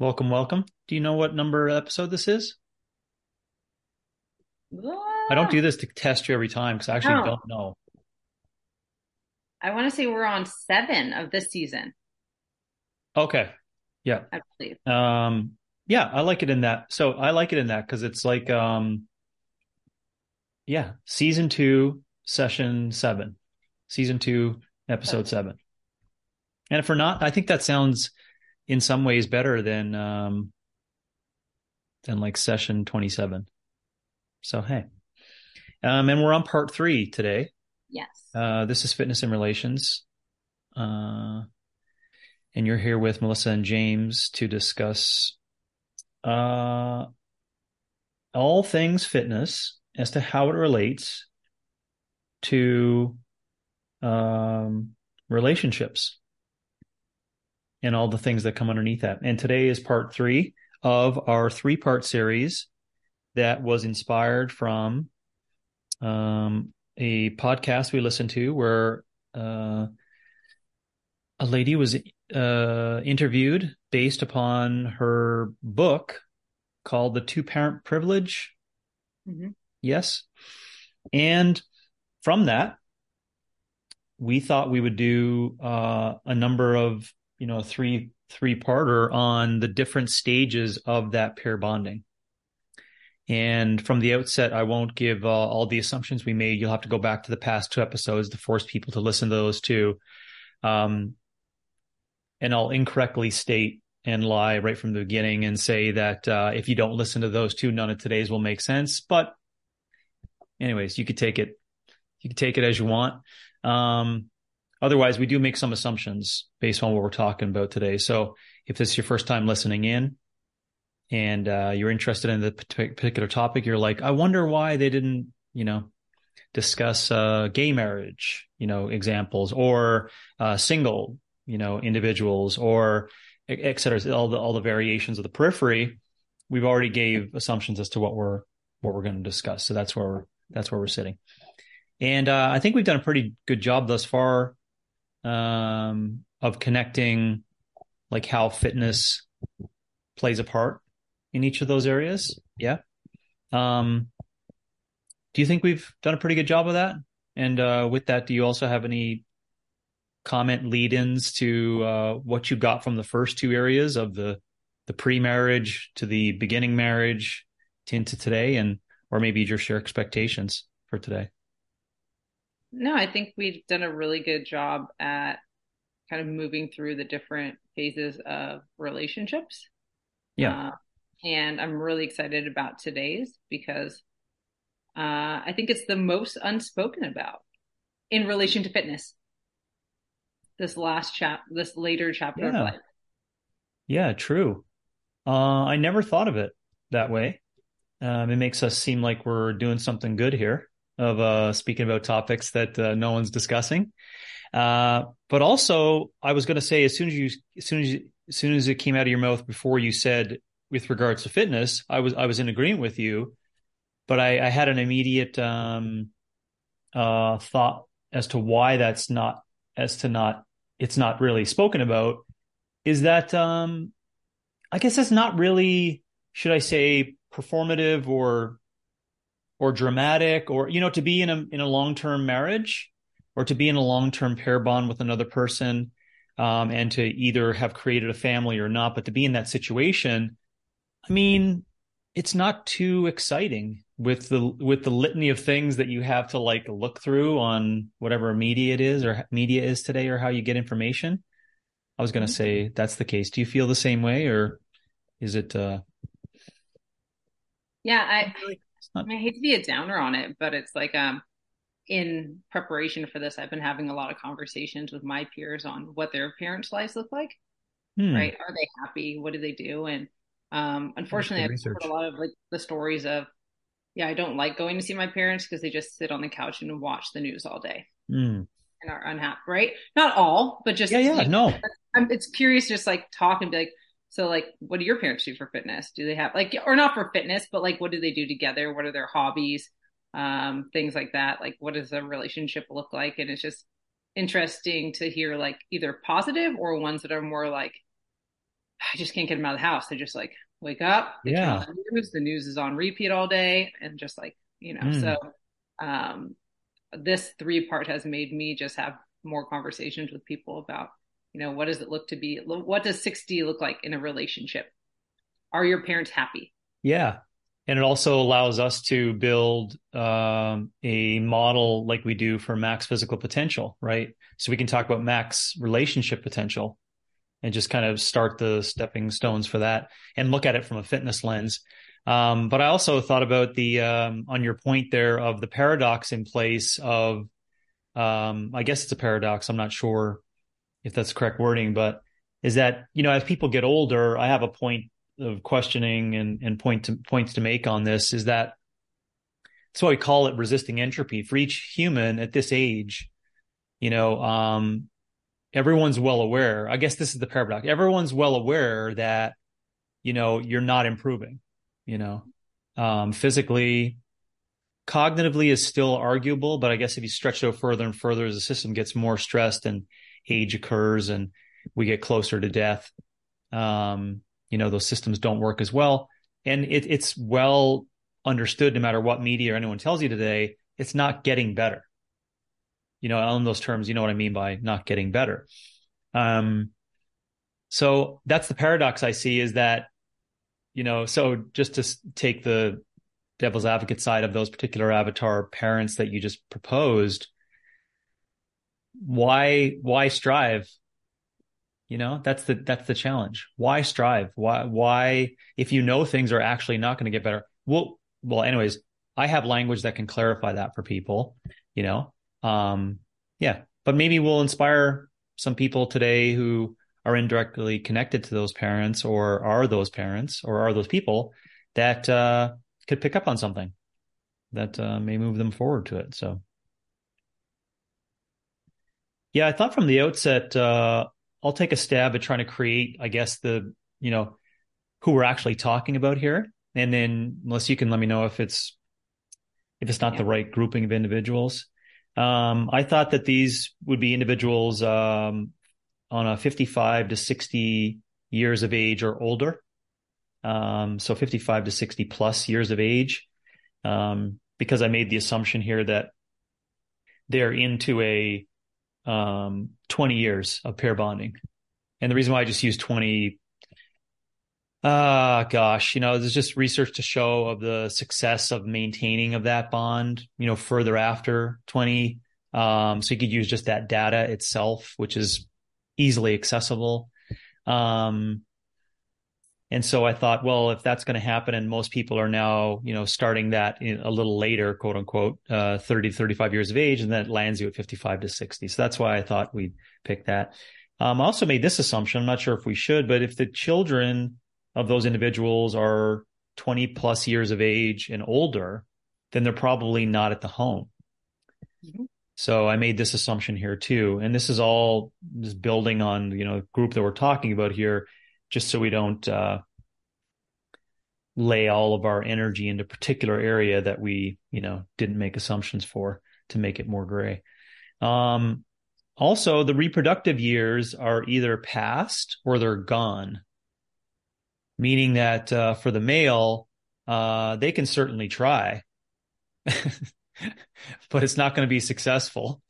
Welcome, welcome. Do you know what number episode this is? I don't do this to test you every time because I actually No. don't know. I want to say we're on seven of this season, Okay. Yeah. I believe. Um, yeah, I like it in that. So I like it in that because it's like, um, yeah, season two, session seven, season two, episode seven. And if we're not, I think that sounds in some ways better than, um, than like session 27. So, hey, um, and we're on part three today. Yes. Uh, this is Fitness and Relations. Uh, and you're here with Melissa and James to discuss uh, all things fitness as to how it relates to um, relationships and all the things that come underneath that. And today is part three of our three part series that was inspired from um, a podcast we listened to where uh, a lady was uh, interviewed based upon her book called The Two Parent Privilege. Mhm. Yes. And from that, we thought we would do uh, a number of, you know, three three parter on the different stages of that pair bonding. And from the outset, I won't give uh, all the assumptions we made. You'll have to go back to the past two episodes to force people to listen to those two. Um, and I'll incorrectly state and lie right from the beginning and say that uh, if you don't listen to those two, none of today's will make sense. But, anyways, you could take it. You could take it as you want. Um, otherwise, we do make some assumptions based on what we're talking about today. So, if this is your first time listening in, and uh, you're interested in the particular topic, you're like, I wonder why they didn't, you know, discuss uh, gay marriage, you know, examples or uh, single, you know, individuals or et et cetera, all the all the variations of the periphery. We've already gave assumptions as to what we're what we're going to discuss, so that's where we're that's where we're sitting. And uh, I think we've done a pretty good job thus far um, of connecting, like how fitness plays a part in each of those areas. Yeah. Um, do you think we've done a pretty good job of that? And uh, with that, do you also have any comment lead-ins to uh, what you got from the first two areas of the the pre-marriage to the beginning marriage to into today, and or maybe just your expectations for today? No, I think we've done a really good job at kind of moving through the different phases of relationships. Yeah. Uh, and I'm really excited about today's because uh, I think it's the most unspoken about in relation to fitness. This last chap, this later chapter of life. Yeah, true. Uh, I never thought of it that way. Um, it makes us seem like we're doing something good here of uh, speaking about topics that uh, no one's discussing. Uh, but also, I was going to say as soon as you, as soon as you, as soon as it came out of your mouth before you said with regards to fitness, I was I was in agreement with you, but I, I had an immediate um, uh, thought as to why that's not as to not it's not really spoken about is that um I guess that's not really should I say performative or or dramatic or you know to be in a in a long-term marriage or to be in a long-term pair bond with another person um and to either have created a family or not but to be in that situation I mean it's not too exciting with the with the litany of things that you have to like look through on whatever media it is or media is today or how you get information. I was going to say that's the case. Do you feel the same way or is it uh Yeah, I, it's not I mean, I hate to be a downer on it, but it's like um in preparation for this, I've been having a lot of conversations with my peers on what their parents' lives look like, hmm, right? Are they happy? What do they do? And um unfortunately I've research. heard a lot of like the stories of yeah, I don't like going to see my parents because they just sit on the couch and watch the news all day hmm. and are unhappy, right? Not all, but just Yeah, yeah, no. I'm it's curious just like talk and be like, so like what do your parents do for fitness? Do they have like or not for fitness, but like what do they do together? What are their hobbies? Um, things like that. Like what does a relationship look like? And it's just interesting to hear like either positive or ones that are more like I just can't get them out of the house. They just like wake up, they yeah. the news, the news is on repeat all day, and just like you know. Mm. So um, this three part has made me just have more conversations with people about you know what does it look to be what does 60 look like in a relationship? Are your parents happy? Yeah. And it also allows us to build um, a model like we do for max physical potential right? So we can talk about max relationship potential and just kind of start the stepping stones for that and look at it from a fitness lens. Um, but i also thought about the um, on your point there of the paradox in place of um, i guess it's a paradox i'm not sure if that's the correct wording but is that you know as people get older i have a point of questioning and, and point to, points to make on this is that that's why we call it resisting entropy. For each human at this age you know um, everyone's well aware. I guess this is the paradox. Everyone's well aware that you know you're not improving you know. Um, physically cognitively is still arguable but i guess if you stretch it out further and further as the system gets more stressed and age occurs and we get closer to death um, you know those systems don't work as well. And it, it's well understood no matter what media or anyone tells you today it's not getting better. You know on those terms you know what i mean by not getting better. Um so that's the paradox i see is that you know so just to take the devil's advocate side of those particular avatar parents that you just proposed why why strive you know, that's the that's the challenge. Why strive? Why why if you know things are actually not going to get better? Well, well, anyways, I have language that can clarify that for people, you know. Um yeah, but maybe we'll inspire some people today who are indirectly connected to those parents or are those parents or are those people that uh, could pick up on something that uh, may move them forward to it. So, yeah, I thought from the outset, uh, I'll take a stab at trying to create, I guess, the, you know, who we're actually talking about here. And then unless you can let me know if it's, if it's not yeah. the right grouping of individuals. Um, I thought that these would be individuals, um, on a 55 to 60 years of age or older. Um, so 55 to 60 plus years of age. Um, because I made the assumption here that they're into a, um, 20 years of pair bonding. And the reason why I just use 20, ah, uh, gosh, you know, there's just research to show of the success of maintaining of that bond, you know, further after 20. Um, so you could use just that data itself, which is easily accessible. Um, and so I thought, well, if that's going to happen and most people are now, you know, starting that in, a little later, quote unquote, uh, 30 to 35 years of age, and that lands you at 55 to 60. So that's why I thought we'd pick that. Um, I also made this assumption. I'm not sure if we should, but if the children of those individuals are 20 plus years of age and older, then they're probably not at the home. Mm-hmm. So I made this assumption here too. And this is all just building on, you know, group that we're talking about here just so we don't uh, lay all of our energy into particular area that we, you know, didn't make assumptions for to make it more gray. Um, also, the reproductive years are either past or they're gone, meaning that uh, for the male, uh, they can certainly try, but it's not going to be successful.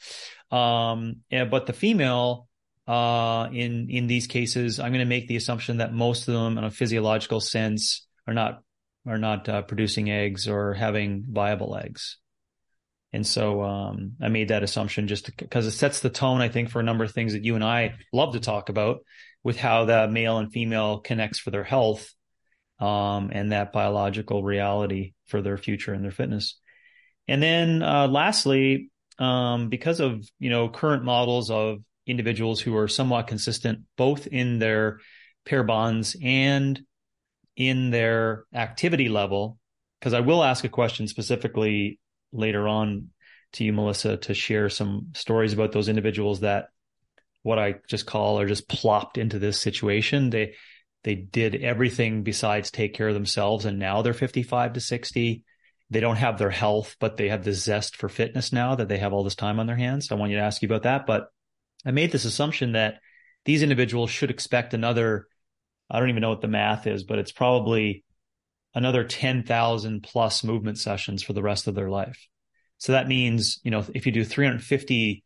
Um, and, but the female, uh, in in these cases, I'm going to make the assumption that most of them, in a physiological sense, are not are not uh, producing eggs or having viable eggs. And so um, I made that assumption just because it sets the tone, I think, for a number of things that you and I love to talk about with how the male and female connects for their health um, and that biological reality for their future and their fitness. And then uh, lastly, um, because of you know current models of individuals who are somewhat consistent both in their pair bonds and in their activity level. Because I will ask a question specifically later on to you, Melissa, to share some stories about those individuals that what I just call are just plopped into this situation. They they did everything besides take care of themselves, and now they're 55 to 60. They don't have their health, but they have the zest for fitness now that they have all this time on their hands. I want you to ask you about that. But I made this assumption that these individuals should expect another I don't even know what the math is, but it's probably another 10,000 plus movement sessions for the rest of their life. So that means, you know, if you do 350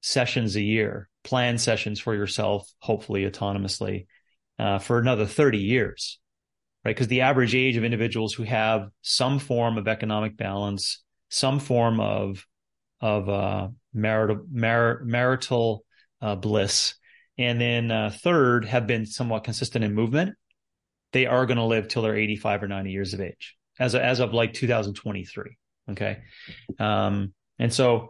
sessions a year, plan sessions for yourself, hopefully autonomously, uh, for another 30 years, right? Because the average age of individuals who have some form of economic balance, some form of of uh, marital mar- marital uh, bliss, and then uh, third have been somewhat consistent in movement, they are going to live till they're 85 or 90 years of age as of, as of like 2023. Okay. Um, and so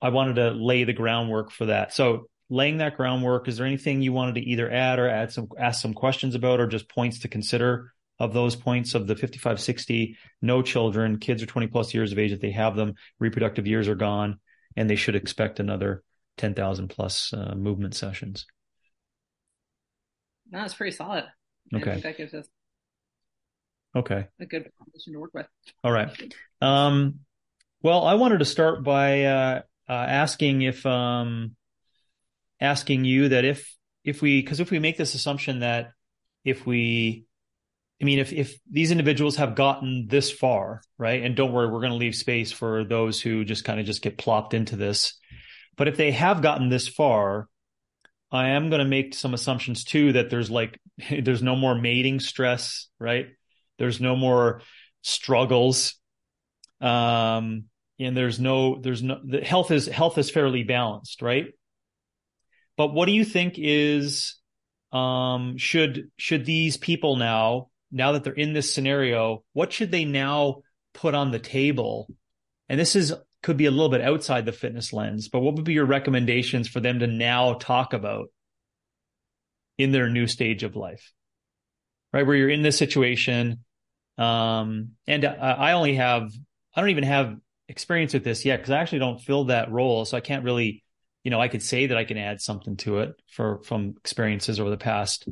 I wanted to lay the groundwork for that. So laying that groundwork, is there anything you wanted to either add or add some, ask some questions about, or just points to consider of those points of the 55, 60, no children, kids are 20 plus years of age. If they have them, reproductive years are gone and they should expect another 10,000 plus uh, movement sessions. No, it's pretty solid. Okay. that gives us okay a good foundation to work with. All right. Um, well, I wanted to start by uh, uh, asking if um, asking you that if if we because if we make this assumption that if we I mean, if if these individuals have gotten this far, right, and don't worry, we're going to leave space for those who just kind of just get plopped into this. But if they have gotten this far, I am going to make some assumptions too that there's like there's no more mating stress, right? There's no more struggles. Um and there's no there's no the health is health is fairly balanced, right? But what do you think is um should should these people now now that they're in this scenario, what should they now put on the table? And this is could be a little bit outside the fitness lens, but what would be your recommendations for them to now talk about in their new stage of life? Right, where you're in this situation, um, and I only have, I don't even have experience with this yet because I actually don't fill that role, so I can't really, you know, I could say that I can add something to it for from experiences over the past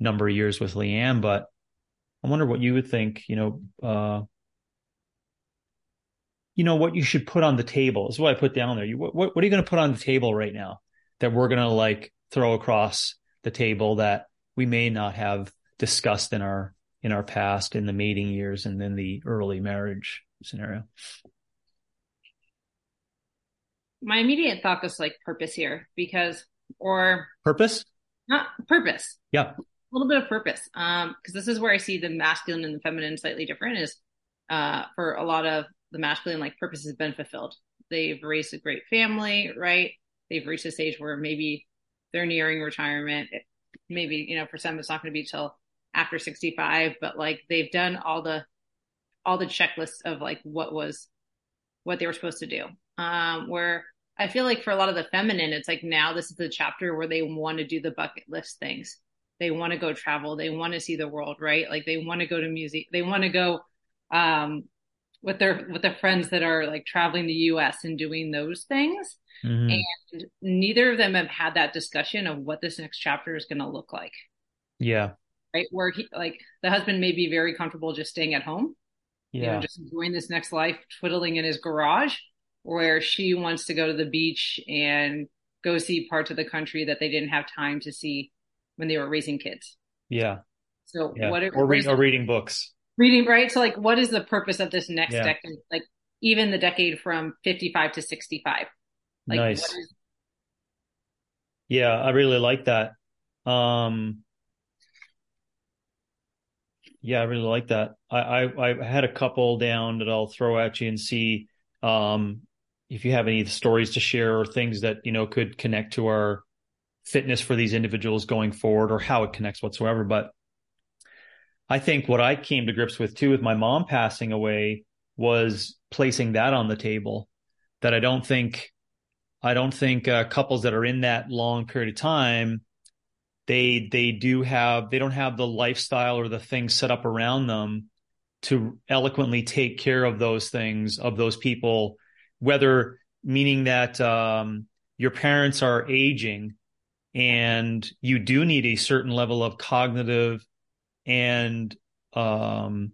number of years with Leanne, but I wonder what you would think, you know, uh, you know what you should put on the table is what I put down there. You, what, what are you going to put on the table right now that we're going to like throw across the table that we may not have discussed in our in our past in the mating years and then the early marriage scenario? My immediate thought is like purpose here because or purpose? Not purpose. Yeah. A little bit of purpose. Um, because this is where I see the masculine and the feminine slightly different is uh for a lot of the masculine like purpose has been fulfilled. They've raised a great family, right? They've reached a stage where maybe they're nearing retirement. Maybe, you know, for some it's not going to be till after 65, but like they've done all the all the checklists of like what was what they were supposed to do. Um, where I feel like for a lot of the feminine, it's like now this is the chapter where they want to do the bucket list things. They want to go travel. They want to see the world, right? Like they want to go to music. They want to go um, with their with their friends that are like traveling the US and doing those things. Mm-hmm. And neither of them have had that discussion of what this next chapter is going to look like. Yeah. Right. Where he, like the husband may be very comfortable just staying at home. Yeah. You know, just enjoying this next life, twiddling in his garage, where she wants to go to the beach and go see parts of the country that they didn't have time to see when they were raising kids. Yeah. So yeah. what or, read, or reading books reading right? So like what is the purpose of this next yeah. decade like even the decade from 55 to 65 like nice. is- yeah i really like that. Um yeah i really like that. I, I i had a couple down that i'll throw at you and see um if you have any stories to share or things that you know could connect to our fitness for these individuals going forward or how it connects whatsoever but I think what I came to grips with too with my mom passing away was placing that on the table that I don't think I don't think uh, couples that are in that long period of time they they do have they don't have the lifestyle or the things set up around them to eloquently take care of those things of those people whether meaning that um, your parents are aging and you do need a certain level of cognitive and um,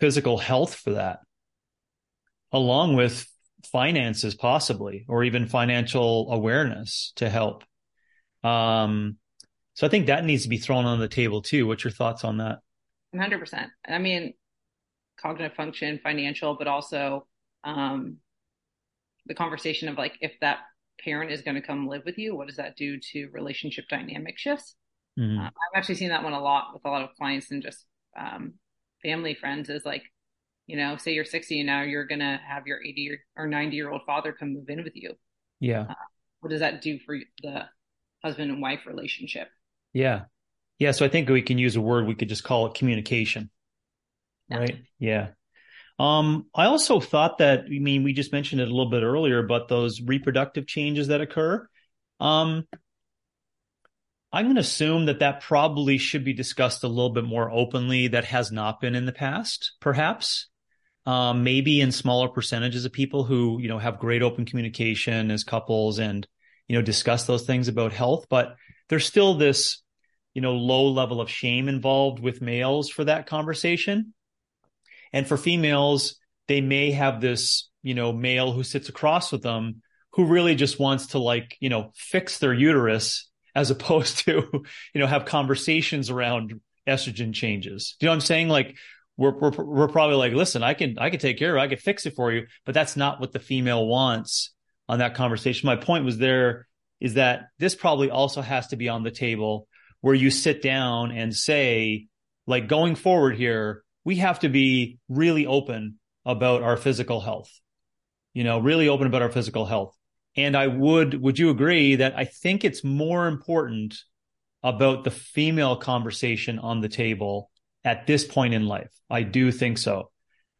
physical health for that, along with finances, possibly, or even financial awareness to help. Um, So I think that needs to be thrown on the table too. What's your thoughts on that? 100%. I mean, cognitive function, financial, but also um, the conversation of like if that parent is going to come live with you, what does that do to relationship dynamic shifts? Mm-hmm. Uh, I've actually seen that one a lot with a lot of clients and just um, family friends is like, you know, say you're 60 and now you're going to have your 80 or 90 year old father come move in with you. Yeah. Uh, what does that do for the husband and wife relationship? Yeah. Yeah. So I think we can use a word, we could just call it communication. Yeah. Right. Yeah. Um, I also thought that, I mean, we just mentioned it a little bit earlier, but those reproductive changes that occur, um, I'm going to assume that that probably should be discussed a little bit more openly. That has not been in the past, perhaps. Um, maybe in smaller percentages of people who, you know, have great open communication as couples and, you know, discuss those things about health. But there's still this, you know, low level of shame involved with males for that conversation. And for females, they may have this, you know, male who sits across with them who really just wants to like, you know, fix their uterus as opposed to, you know, have conversations around estrogen changes. Do you know what I'm saying? Like we're, we're, we're probably like, listen, I can, I can take care of it. I can fix it for you, but that's not what the female wants on that conversation. My point was there is that this probably also has to be on the table where you sit down and say, like going forward here, we have to be really open about our physical health, you know, really open about our physical health. And I would, would you agree that I think it's more important about the female conversation on the table at this point in life? I do think so.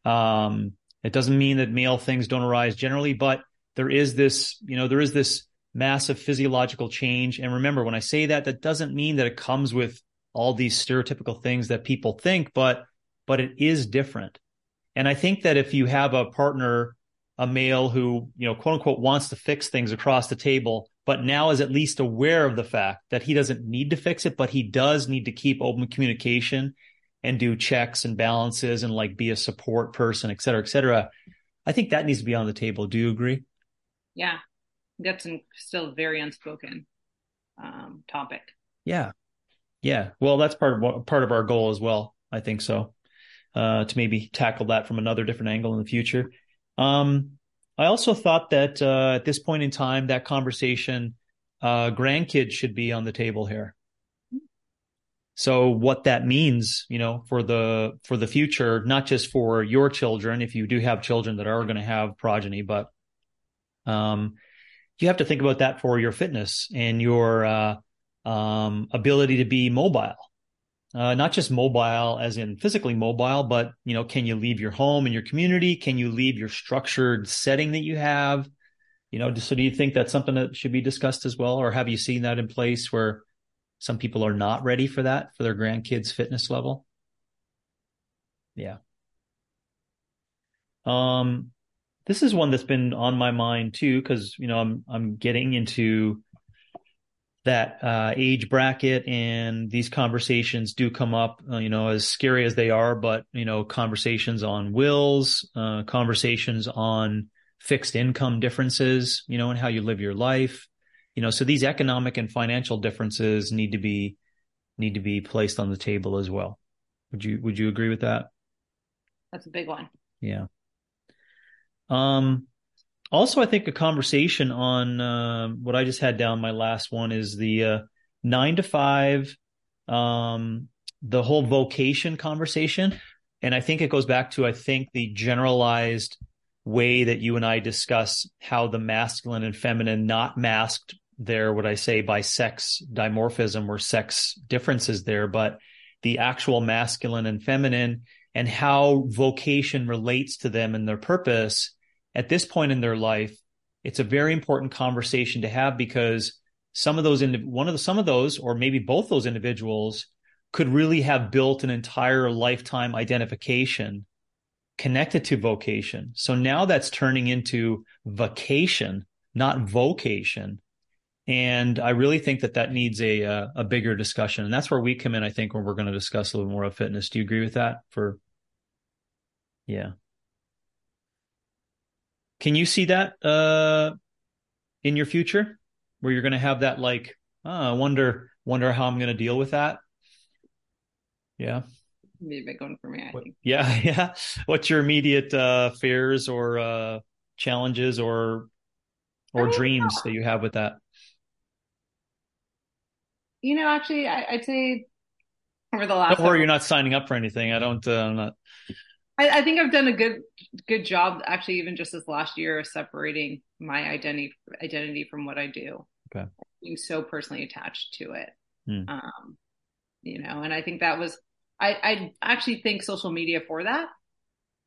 Um, it doesn't mean that male things don't arise generally, but there is this, you know, there is this massive physiological change. And remember, when I say that, that doesn't mean that it comes with all these stereotypical things that people think, but but it is different. And I think that if you have a partner, a male who, you know, quote unquote wants to fix things across the table, but now is at least aware of the fact that he doesn't need to fix it, but he does need to keep open communication and do checks and balances and like be a support person, et cetera, et cetera. I think that needs to be on the table. Do you agree? Yeah. That's still very unspoken um, topic. Yeah. Yeah. Well, that's part of part of our goal as well. I think so uh, to maybe tackle that from another different angle in the future. Um, I also thought that uh, at this point in time, that conversation, uh, grandkids should be on the table here. So what that means, you know, for the for the future, not just for your children, if you do have children that are going to have progeny, but um, you have to think about that for your fitness and your uh, um, ability to be mobile uh, not just mobile as in physically mobile, but you know, can you leave your home and your community? Can you leave your structured setting that you have? You know, so do you think that's something that should be discussed as well, or have you seen that in place where some people are not ready for that for their grandkids' fitness level? Yeah. Um, this is one that's been on my mind too, because you know I'm I'm getting into that uh, age bracket and these conversations do come up, uh, you know, as scary as they are, but, you know, conversations on wills, uh, conversations on fixed income differences, you know, and how you live your life, you know, so these economic and financial differences need to be, need to be placed on the table as well. Would you, would you agree with that? That's a big one. Yeah. Um, also, I think a conversation on uh, what I just had down my last one is the uh, nine to five, um, the whole vocation conversation. And I think it goes back to, I think, the generalized way that you and I discuss how the masculine and feminine, not masked there, what I say by sex dimorphism or sex differences there, but the actual masculine and feminine and how vocation relates to them and their purpose at this point in their life, it's a very important conversation to have because some of those, one of the, some of those, or maybe both those individuals could really have built an entire lifetime identification connected to vocation. So now that's turning into vacation, not vocation. And I really think that that needs a, a, a bigger discussion. And that's where we come in, I think, when we're going to discuss a little more of fitness. Do you agree with that for? Yeah. Can you see that uh, in your future, where you're going to have that like, oh, I wonder, wonder how I'm going to deal with that. Yeah. Be a big one for me, I think. Yeah, yeah. What's your immediate uh, fears or uh, challenges or or dreams know. that you have with that? You know, actually, I, would say over the last. Don't worry, you're not signing up for anything. I don't. Uh, I'm not. I, I, think I've done a good good job, actually, even just this last year, of separating my identity identity from what I do. Okay. Being so personally attached to it, hmm. um, you know, and I think that was I I actually thank social media for that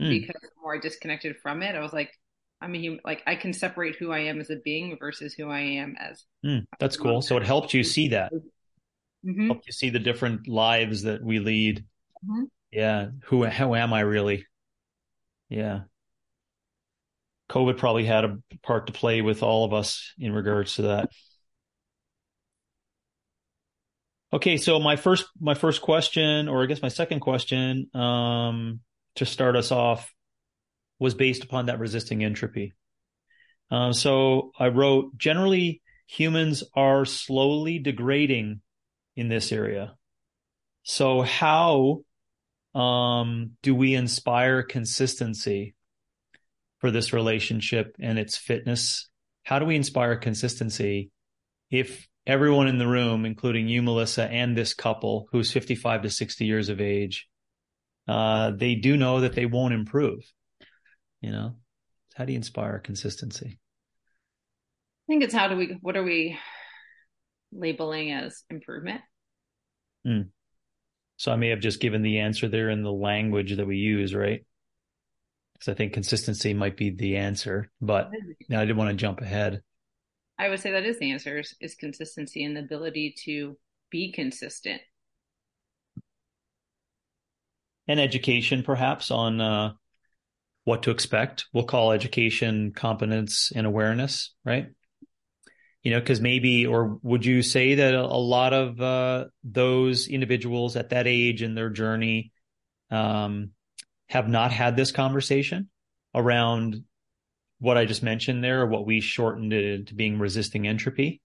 hmm. because the more I disconnected from it, I was like, I'm a human. Like I can separate who I am as a being versus who I am as. Hmm. That's cool. So it helped you see that. Mm-hmm. Helped you see the different lives that we lead. Mm-hmm yeah. Who how am i really? Yeah. Covid probably had a part to play with all of us in regards to that. Okay so my first my first question or i guess my second question um to start us off was based upon that resisting entropy. Um, so i wrote generally humans are slowly degrading in this area. So how um, do we inspire consistency for this relationship and its fitness? How do we inspire consistency if everyone in the room, including you, Melissa, and this couple who's 55 to 60 years of age, uh, they do know that they won't improve? You know, how do you inspire consistency? I think it's how do we, what are we labeling as improvement? Mm. So I may have just given the answer there in the language that we use, right? Because I think consistency might be the answer, but now I didn't want to jump ahead. I would say that is the answer is, is consistency and the ability to be consistent. And education, perhaps, on uh, what to expect. We'll call education competence and awareness, right? You know because maybe or would you say that a, lot of uh, those individuals at that age in their journey um, have not had this conversation around what i just mentioned there or what we shortened it to being resisting entropy?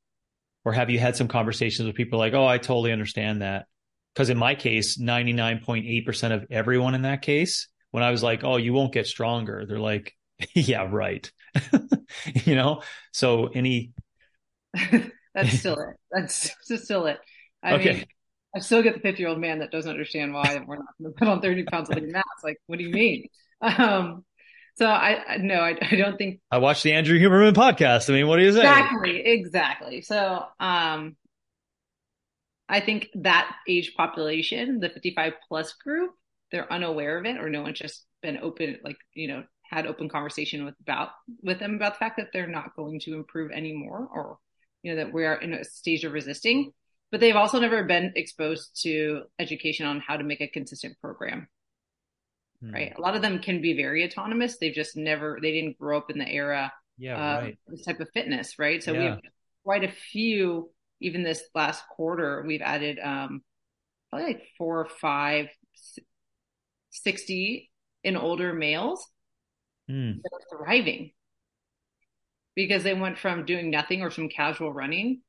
Or have you had some conversations with people like oh i totally understand that. Because in my case 99.8% of everyone in that case when i was like oh you won't get stronger they're like yeah right. You know? So any That's still it. That's still it. I okay. mean, I still get the 50 year old man that doesn't understand why we're not going to put on 30 pounds of mass. Like, what do you mean? Um, so I, no, I, I, don't think I watched the Andrew Huberman podcast. I mean, what do you say? Exactly. Exactly. So, um, I think that age population, the 55 plus group, they're unaware of it or no one's just been open, like, you know, had open conversation with about, with them about the fact that they're not going to improve anymore or you know, that we are in a stage of resisting, but they've also never been exposed to education on how to make a consistent program. Hmm. Right. A lot of them can be very autonomous. They've just never, they didn't grow up in the era yeah, of right. this type of fitness. Right. So yeah. we have quite a few, even this last quarter, we've added, um, probably like four or five 60 and older males hmm. that are thriving because they went from doing nothing or some casual running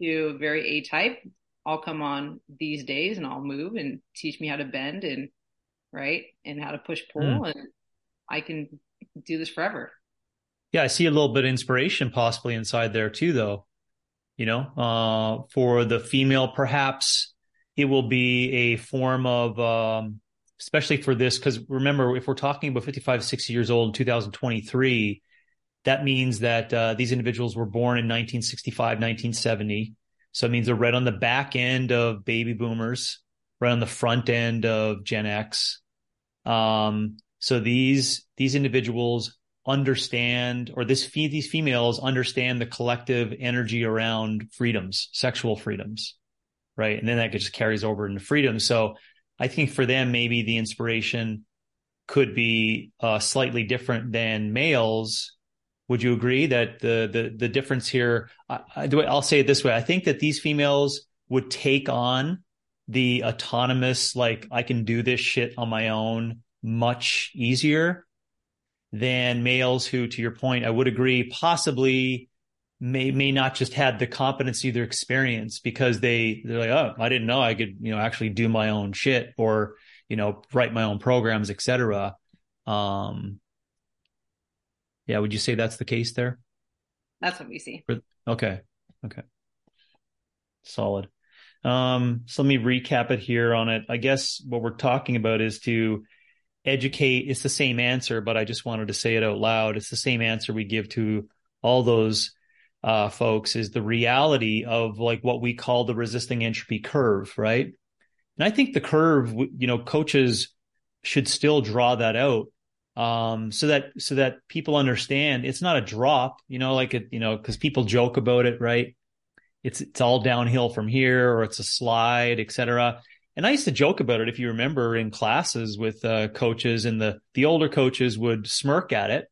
to very A type. I'll come on these days and I'll move and teach me how to bend and right and how to push pull mm. and I can do this forever. Yeah, I see a little bit of inspiration possibly inside there too, though. You know, uh, for the female, perhaps it will be a form of, um, especially for this, because remember, if we're talking about 55, 60 years old in 2023, that means that uh, these individuals were born in 1965, 1970. So it means they're right on the back end of baby boomers, right on the front end of Gen X. Um, so these these individuals understand, or this these females understand the collective energy around freedoms, sexual freedoms, right? And then that just carries over into freedom. So I think for them, maybe the inspiration could be uh, slightly different than males would you agree that the the the difference here? I, I, I'll say it this way: I think that these females would take on the autonomous, like I can do this shit on my own, much easier than males who, to your point, I would agree, possibly may may not just had the competency their experience because they they're like oh i didn't know i could you know actually do my own shit or you know write my own programs etc um yeah would you say that's the case there? That's what we see. Okay okay. Solid. Um so let me recap it here on it. I guess what we're talking about is to educate it's the same answer but i just wanted to say it out loud. It's the same answer we give to all those uh, folks is the reality of like what we call the resisting entropy curve, right? And I think the curve, you know, coaches should still draw that out um, so that so that people understand it's not a drop, you know, like it, you know, because people joke about it, right? It's it's all downhill from here, or it's a slide, etc. And I used to joke about it if you remember in classes with uh, coaches, and the the older coaches would smirk at it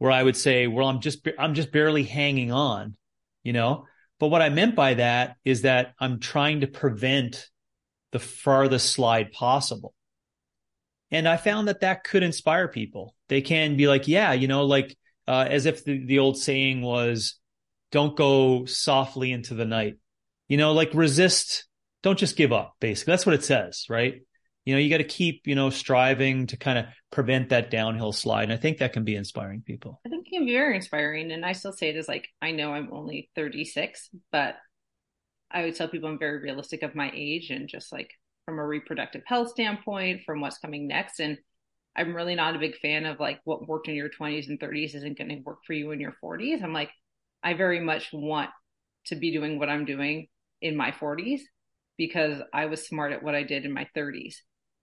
where I would say, well, I'm just, I'm just barely hanging on, you know? But what I meant by that is that I'm trying to prevent the farthest slide possible. And I found that that could inspire people. They can be like, yeah, you know, like, uh, as if the, the old saying was, don't go softly into the night, you know, like resist, don't just give up, basically. That's what it says, right? you know, you got to keep, you know, striving to kind of prevent that downhill slide. And I think that can be inspiring people. I think it can be very inspiring. And I still say it is like, I know I'm only 36, but I would tell people I'm very realistic of my age and just like from a reproductive health standpoint, from what's coming next. And I'm really not a big fan of like what worked in your 20s and 30s isn't going to work for you in your 40s. I'm like, I very much want to be doing what I'm doing in my 40s because I was smart at what I did in my 30s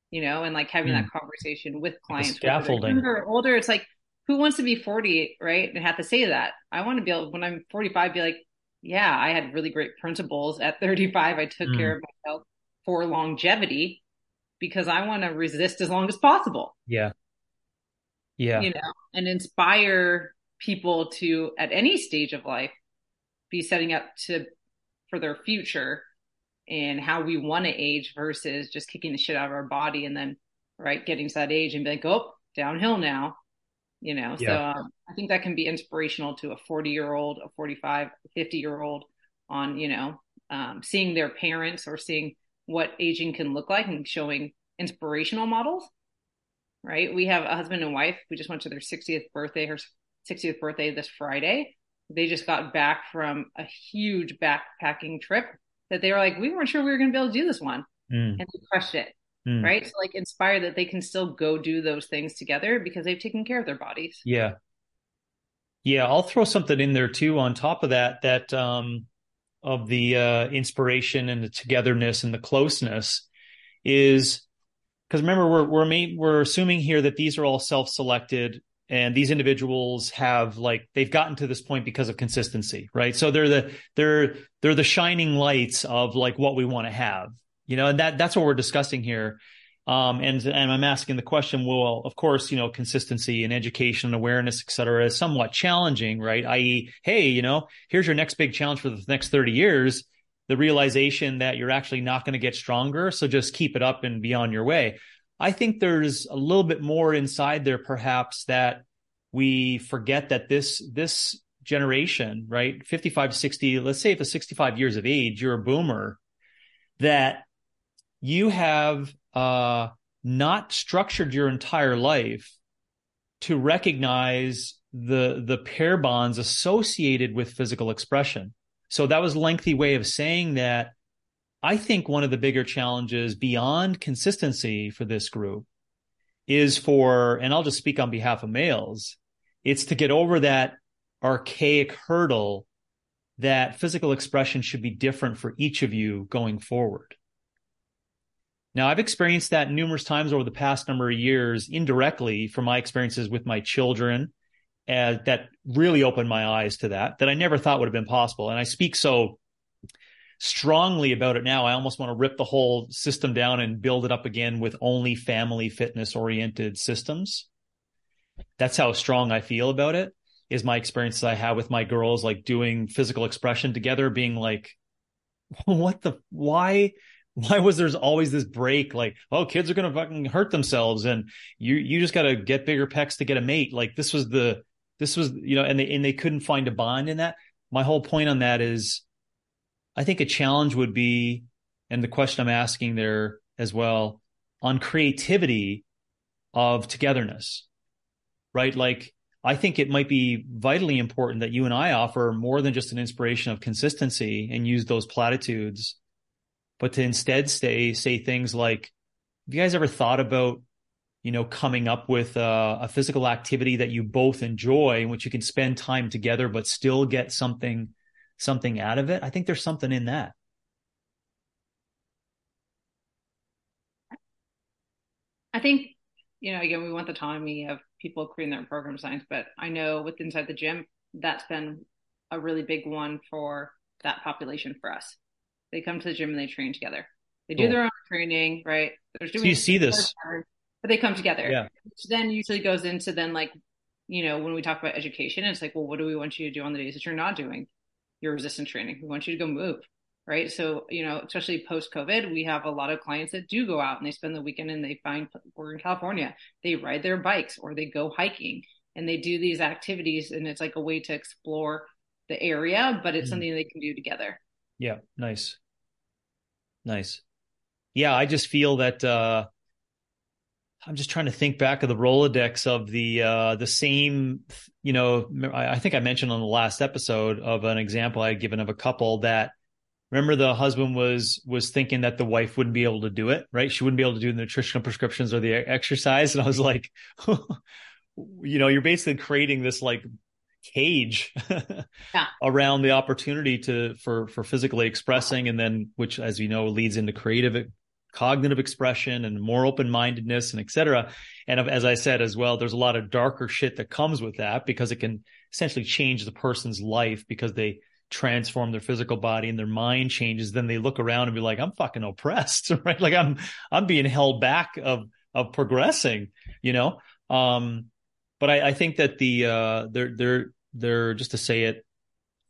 you know, and like having mm. that conversation with clients. scaffolding. Or older, it's like, who wants to be 40, right? And have to say that. I want to be able, when I'm 45, be like, yeah, I had really great principles at 35. I took mm. care of myself for longevity because I want to resist as long as possible. Yeah. Yeah. You know, and inspire people to, at any stage of life, be setting up to, for their future and how we want to age versus just kicking the shit out of our body and then right getting to that age and be like oh downhill now you know yeah. so um, i think that can be inspirational to a 40 year old a 45 50 year old on you know um, seeing their parents or seeing what aging can look like and showing inspirational models right we have a husband and wife we just went to their 60th birthday her 60th birthday this friday they just got back from a huge backpacking trip that they were like, we weren't sure we were going to be able to do this one. Mm. And they crushed it. Mm. Right. So, like, inspire that they can still go do those things together because they've taken care of their bodies. Yeah. Yeah. I'll throw something in there too on top of that, that, um, of the uh, inspiration and the togetherness and the closeness is because remember we're we're we're assuming here that these are all self-selected and these individuals have like they've gotten to this point because of consistency right? So they're the they're they're the shining lights of like what we want to have you know and that that's what we're discussing here um, and and I'm asking the question, well, of course, you know, consistency and education and awareness, et cetera, is somewhat challenging, right? I.e., hey, you know, here's your next big challenge for the next 30 years. The realization that you're actually not going to get stronger. So just keep it up and be on your way. I think there's a little bit more inside there, perhaps that we forget that this this generation, right, 55 to 60, let's say if it's 65 years of age, you're a boomer, that you have uh, not structured your entire life to recognize the the pair bonds associated with physical expression. So that was a lengthy way of saying that I think one of the bigger challenges beyond consistency for this group is for, and I'll just speak on behalf of males, it's to get over that archaic hurdle that physical expression should be different for each of you going forward. Now, I've experienced that numerous times over the past number of years indirectly from my experiences with my children. Uh, that really opened my eyes to that, that I never thought would have been possible. And I speak so strongly about it now. I almost want to rip the whole system down and build it up again with only family fitness oriented systems. That's how strong I feel about it is my experiences I have with my girls, like doing physical expression together, being like, what the, why, why was there's always this break? Like, oh, kids are to fucking hurt themselves and you, you just got to get bigger pecs to get a mate. Like this was the, this was, you know, and they, and they couldn't find a bond in that. my whole point on that is I think a challenge would be, and the question I'm asking there as well, on creativity of togetherness, right? Like, I think it might be vitally important that you and I offer more than just an inspiration of consistency and use those platitudes, but to instead say, say things like, have you guys ever thought about, you know, coming up with a, a physical activity that you both enjoy in which you can spend time together, but still get something, something out of it? I think there's something in that. I think, you know, again, we want the autonomy of people creating their program designs, but I know with inside the gym, that's been a really big one for that population for us. They come to the gym and they train together. They do cool. their own training, right? They're doing so you see this, but they come together. Yeah. Which then usually goes into then like, you know, when we talk about education, it's like, well, what do we want you to do on the days that you're not doing your resistance training? We want you to go move right? So, you know, especially post COVID, we have a lot of clients that do go out and they spend the weekend and they find we're in California, they ride their bikes or they go hiking and they do these activities and it's like a way to explore the area, but it's mm. something they can do together. Yeah, nice. Nice. Yeah, I just feel that uh I'm just trying to think back of the Rolodex of the uh the same you know I, think I mentioned on the last episode of an example I had given of a couple that remember the husband was was thinking that the wife wouldn't be able to do it right she wouldn't be able to do the nutritional prescriptions or the exercise and i was like you know you're basically creating this like cage yeah. around the opportunity to for for physically expressing and then which as you know leads into creative cognitive expression and more open-mindedness and etc and as i said as well there's a lot of darker shit that comes with that because it can essentially change the person's life because they transform their physical body and their mind changes, then they look around and be like, I'm fucking oppressed, right? Like I'm, I'm being held back of, of progressing, you know? Um, but I, I think that the, uh, they're, they're, they're just to say it,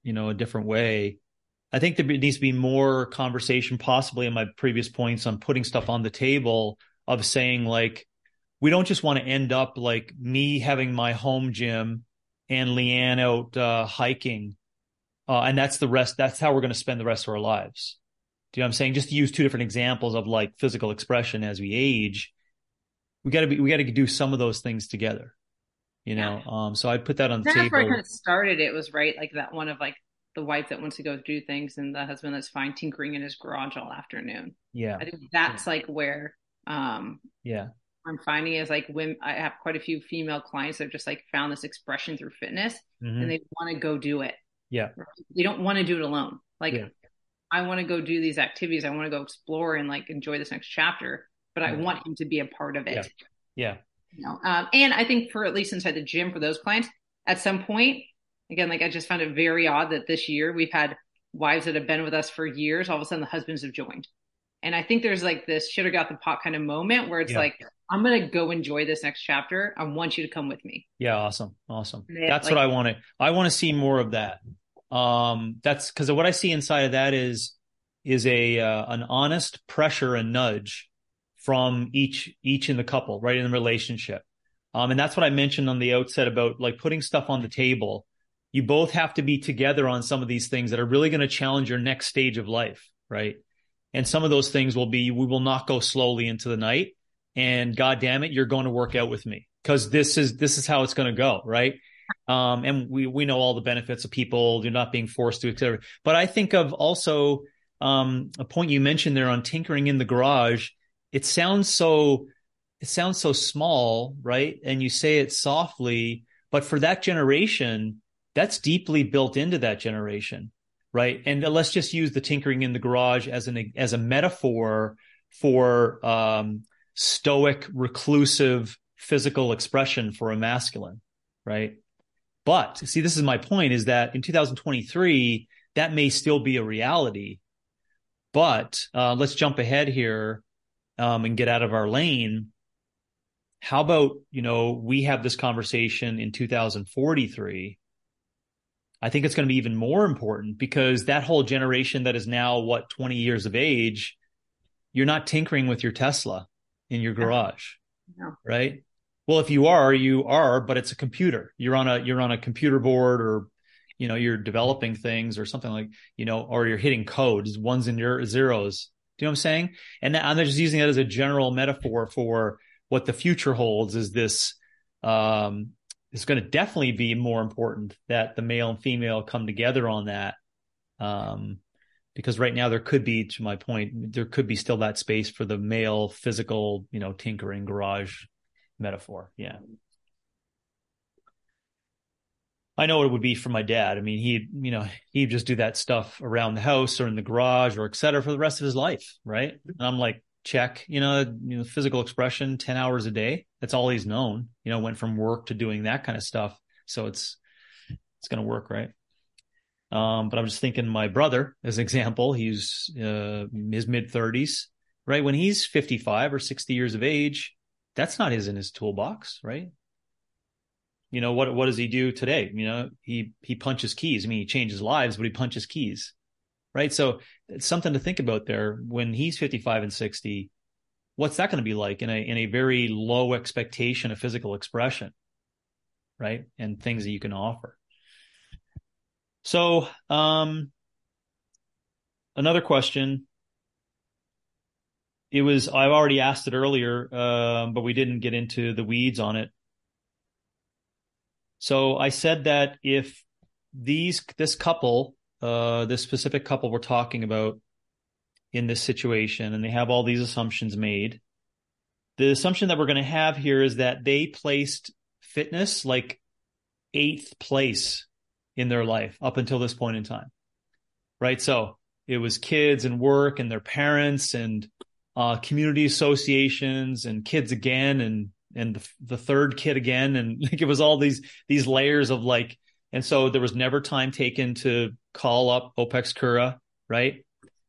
you know, a different way. I think there needs to be more conversation, possibly in my previous points on putting stuff on the table of saying like, we don't just want to end up like me having my home gym and Leanne out uh, hiking uh, and that's the rest. That's how we're going to spend the rest of our lives. Do you know what I'm saying? Just to use two different examples of like physical expression as we age, we got to be, we got to do some of those things together, you know? Yeah. Um, so I put that on the that's table. kind of started. It was right. Like that one of like the wife that wants to go do things and the husband that's fine tinkering in his garage all afternoon. Yeah. I think that's yeah. like where, um, yeah. I'm finding is like when I have quite a few female clients that have just like found this expression through fitness mm-hmm. and they want to go do it. Yeah. they don't want to do it alone. Like yeah. I want to go do these activities. I want to go explore and like enjoy this next chapter, but I want him to be a part of it. Yeah. You know, um, and I think for at least inside the gym for those clients, at some point, again, like I just found it very odd that this year we've had wives that have been with us for years. All of a sudden, the husbands have joined, and I think there's like this should have got the pot kind of moment where it's yeah. like I'm gonna go enjoy this next chapter. I want you to come with me. Yeah, awesome, awesome. That's like, what I want to. I want to see more of that. Um, that's because what I see inside of that is is a uh, an honest pressure and nudge from each each in the couple, right in the relationship. Um, and that's what I mentioned on the outset about like putting stuff on the table. You both have to be together on some of these things that are really going to challenge your next stage of life, right? And some of those things will be we will not go slowly into the night, and God damn it, you're going to work out with me because this is this is how it's going to go, right? Um, and we we know all the benefits of people you're not being forced to, etc. But I think of also um, a point you mentioned there on tinkering in the garage. It sounds so it sounds so small, right? And you say it softly, but for that generation, that's deeply built into that generation, right? And let's just use the tinkering in the garage as an as a metaphor for um, stoic, reclusive physical expression for a masculine, right? But see, this is my point is that in 2023, that may still be a reality. But uh, let's jump ahead here um, and get out of our lane. How about, you know, we have this conversation in 2043? I think it's going to be even more important because that whole generation that is now, what, 20 years of age, you're not tinkering with your Tesla in your garage, no. right? Well, if you are, you are, but it's a computer. You're on a you're on a computer board or you know you're developing things or something like you know or you're hitting codes ones and your zeros do you know what i'm saying? And i'm just using that as a general metaphor for what the future holds is this um it's going to definitely be more important that the male and female come together on that um because right now there could be to my point there could be still that space for the male physical you know tinkering garage metaphor. Yeah I know what it would be for my dad. I mean, he'd, you know, he'd just do that stuff around the house or in the garage or et cetera for the rest of his life. Right. And I'm like, check, you know, you know, physical expression, 10 hours a day. That's all he's known, you know, went from work to doing that kind of stuff. So it's, it's going to work. Right. Um, but I'm just thinking my brother as an example, he's, uh, his mid thirties, right? When he's 55 or 60 years of age, that's not his in his toolbox, right? You know what what does he do today? You know he he punches keys. I mean he changes lives but he punches keys right? So it's something to think about there. When he's 55 and 60 what's that going to be like in a in a very low expectation of physical expression right? And things that you can offer. So um another question. It was i've already asked it earlier uh, but we didn't get into the weeds on it so I said that if these this couple, uh, this specific couple we're talking about in this situation, and they have all these assumptions made, the assumption that we're going to have here is that they placed fitness like eighth place in their life up until this point in time, right? So it was kids and work and their parents and uh, community associations and kids again and and the, the third kid again and like it was all these these layers of like and so there was never time taken to call up opex cura right?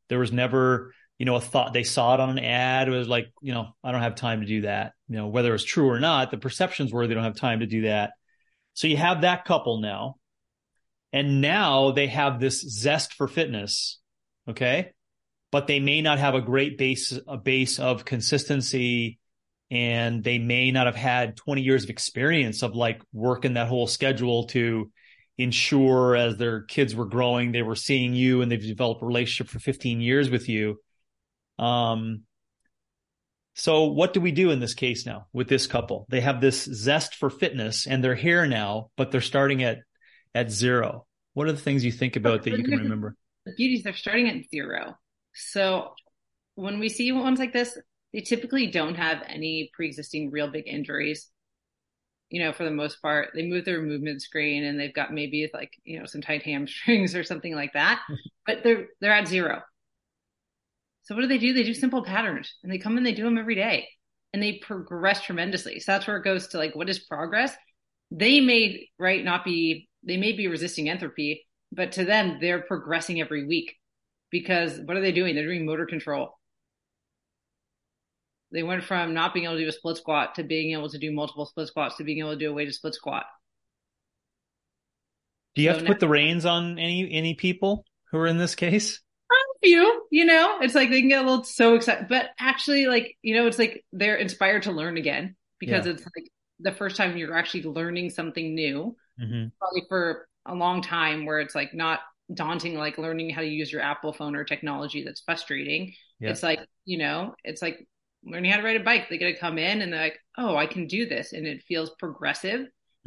There was never you know a thought they saw it on an ad it was like you know i don't have time to do that. You know whether it's true or not the perceptions were they don't have time to do that. So you have that couple now and now they have this zest for fitness okay? But they may not have a great base a base of consistency and they may not have had 20 years of experience of like working that whole schedule to ensure as their kids were growing they were seeing you and they've developed a relationship for 15 years with you. Um so what do we do in this case now with this couple? They have this zest for fitness and they're here now but they're starting at at zero. What are the things you think about that you can remember? the beauties they're starting at zero. So when we see ones like this they typically don't have any pre-existing real big injuries you know for the most part. They move their movement screen and they've got maybe like you know some tight hamstrings or something like that but they're they're at zero. So what do they do? They do simple patterns and they come and they do them every day and they progress tremendously. So that's where it goes to like what is progress? They may right not be they may be resisting entropy but to them they're progressing every week because what are they doing? They're doing motor control they went from not being able to do a split squat to being able to do multiple split squats to being able to do a weighted split squat. Do you so have to now, put the reins on any any people who are in this case? A few, you know, it's like they can get a little so excited, but actually, like you know, it's like they're inspired to learn again because yeah. it's like the first time you're actually learning something new, mm-hmm. probably for a long time, where it's like not daunting, like learning how to use your Apple phone or technology that's frustrating. Yeah. It's like you know, it's like learning how to ride a bike. They get to come in and they're like, oh, I can do this. And it feels progressive mm.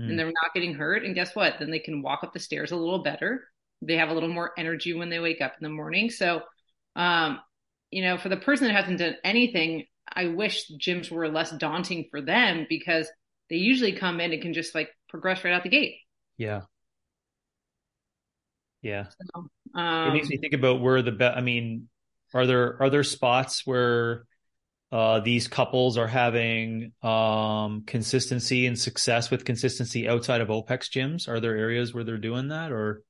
and they're not getting hurt. And guess what? Then they can walk up the stairs a little better. They have a little more energy when they wake up in the morning. So, um, you know, for the person that hasn't done anything, I wish gyms were less daunting for them because they usually come in and can just like progress right out the gate. Yeah. Yeah. So, um, it makes me think about where the best, I mean, are there, are there spots where uh, these couples are having um, consistency and success with consistency outside of OPEX gyms? Are there areas where they're doing that or?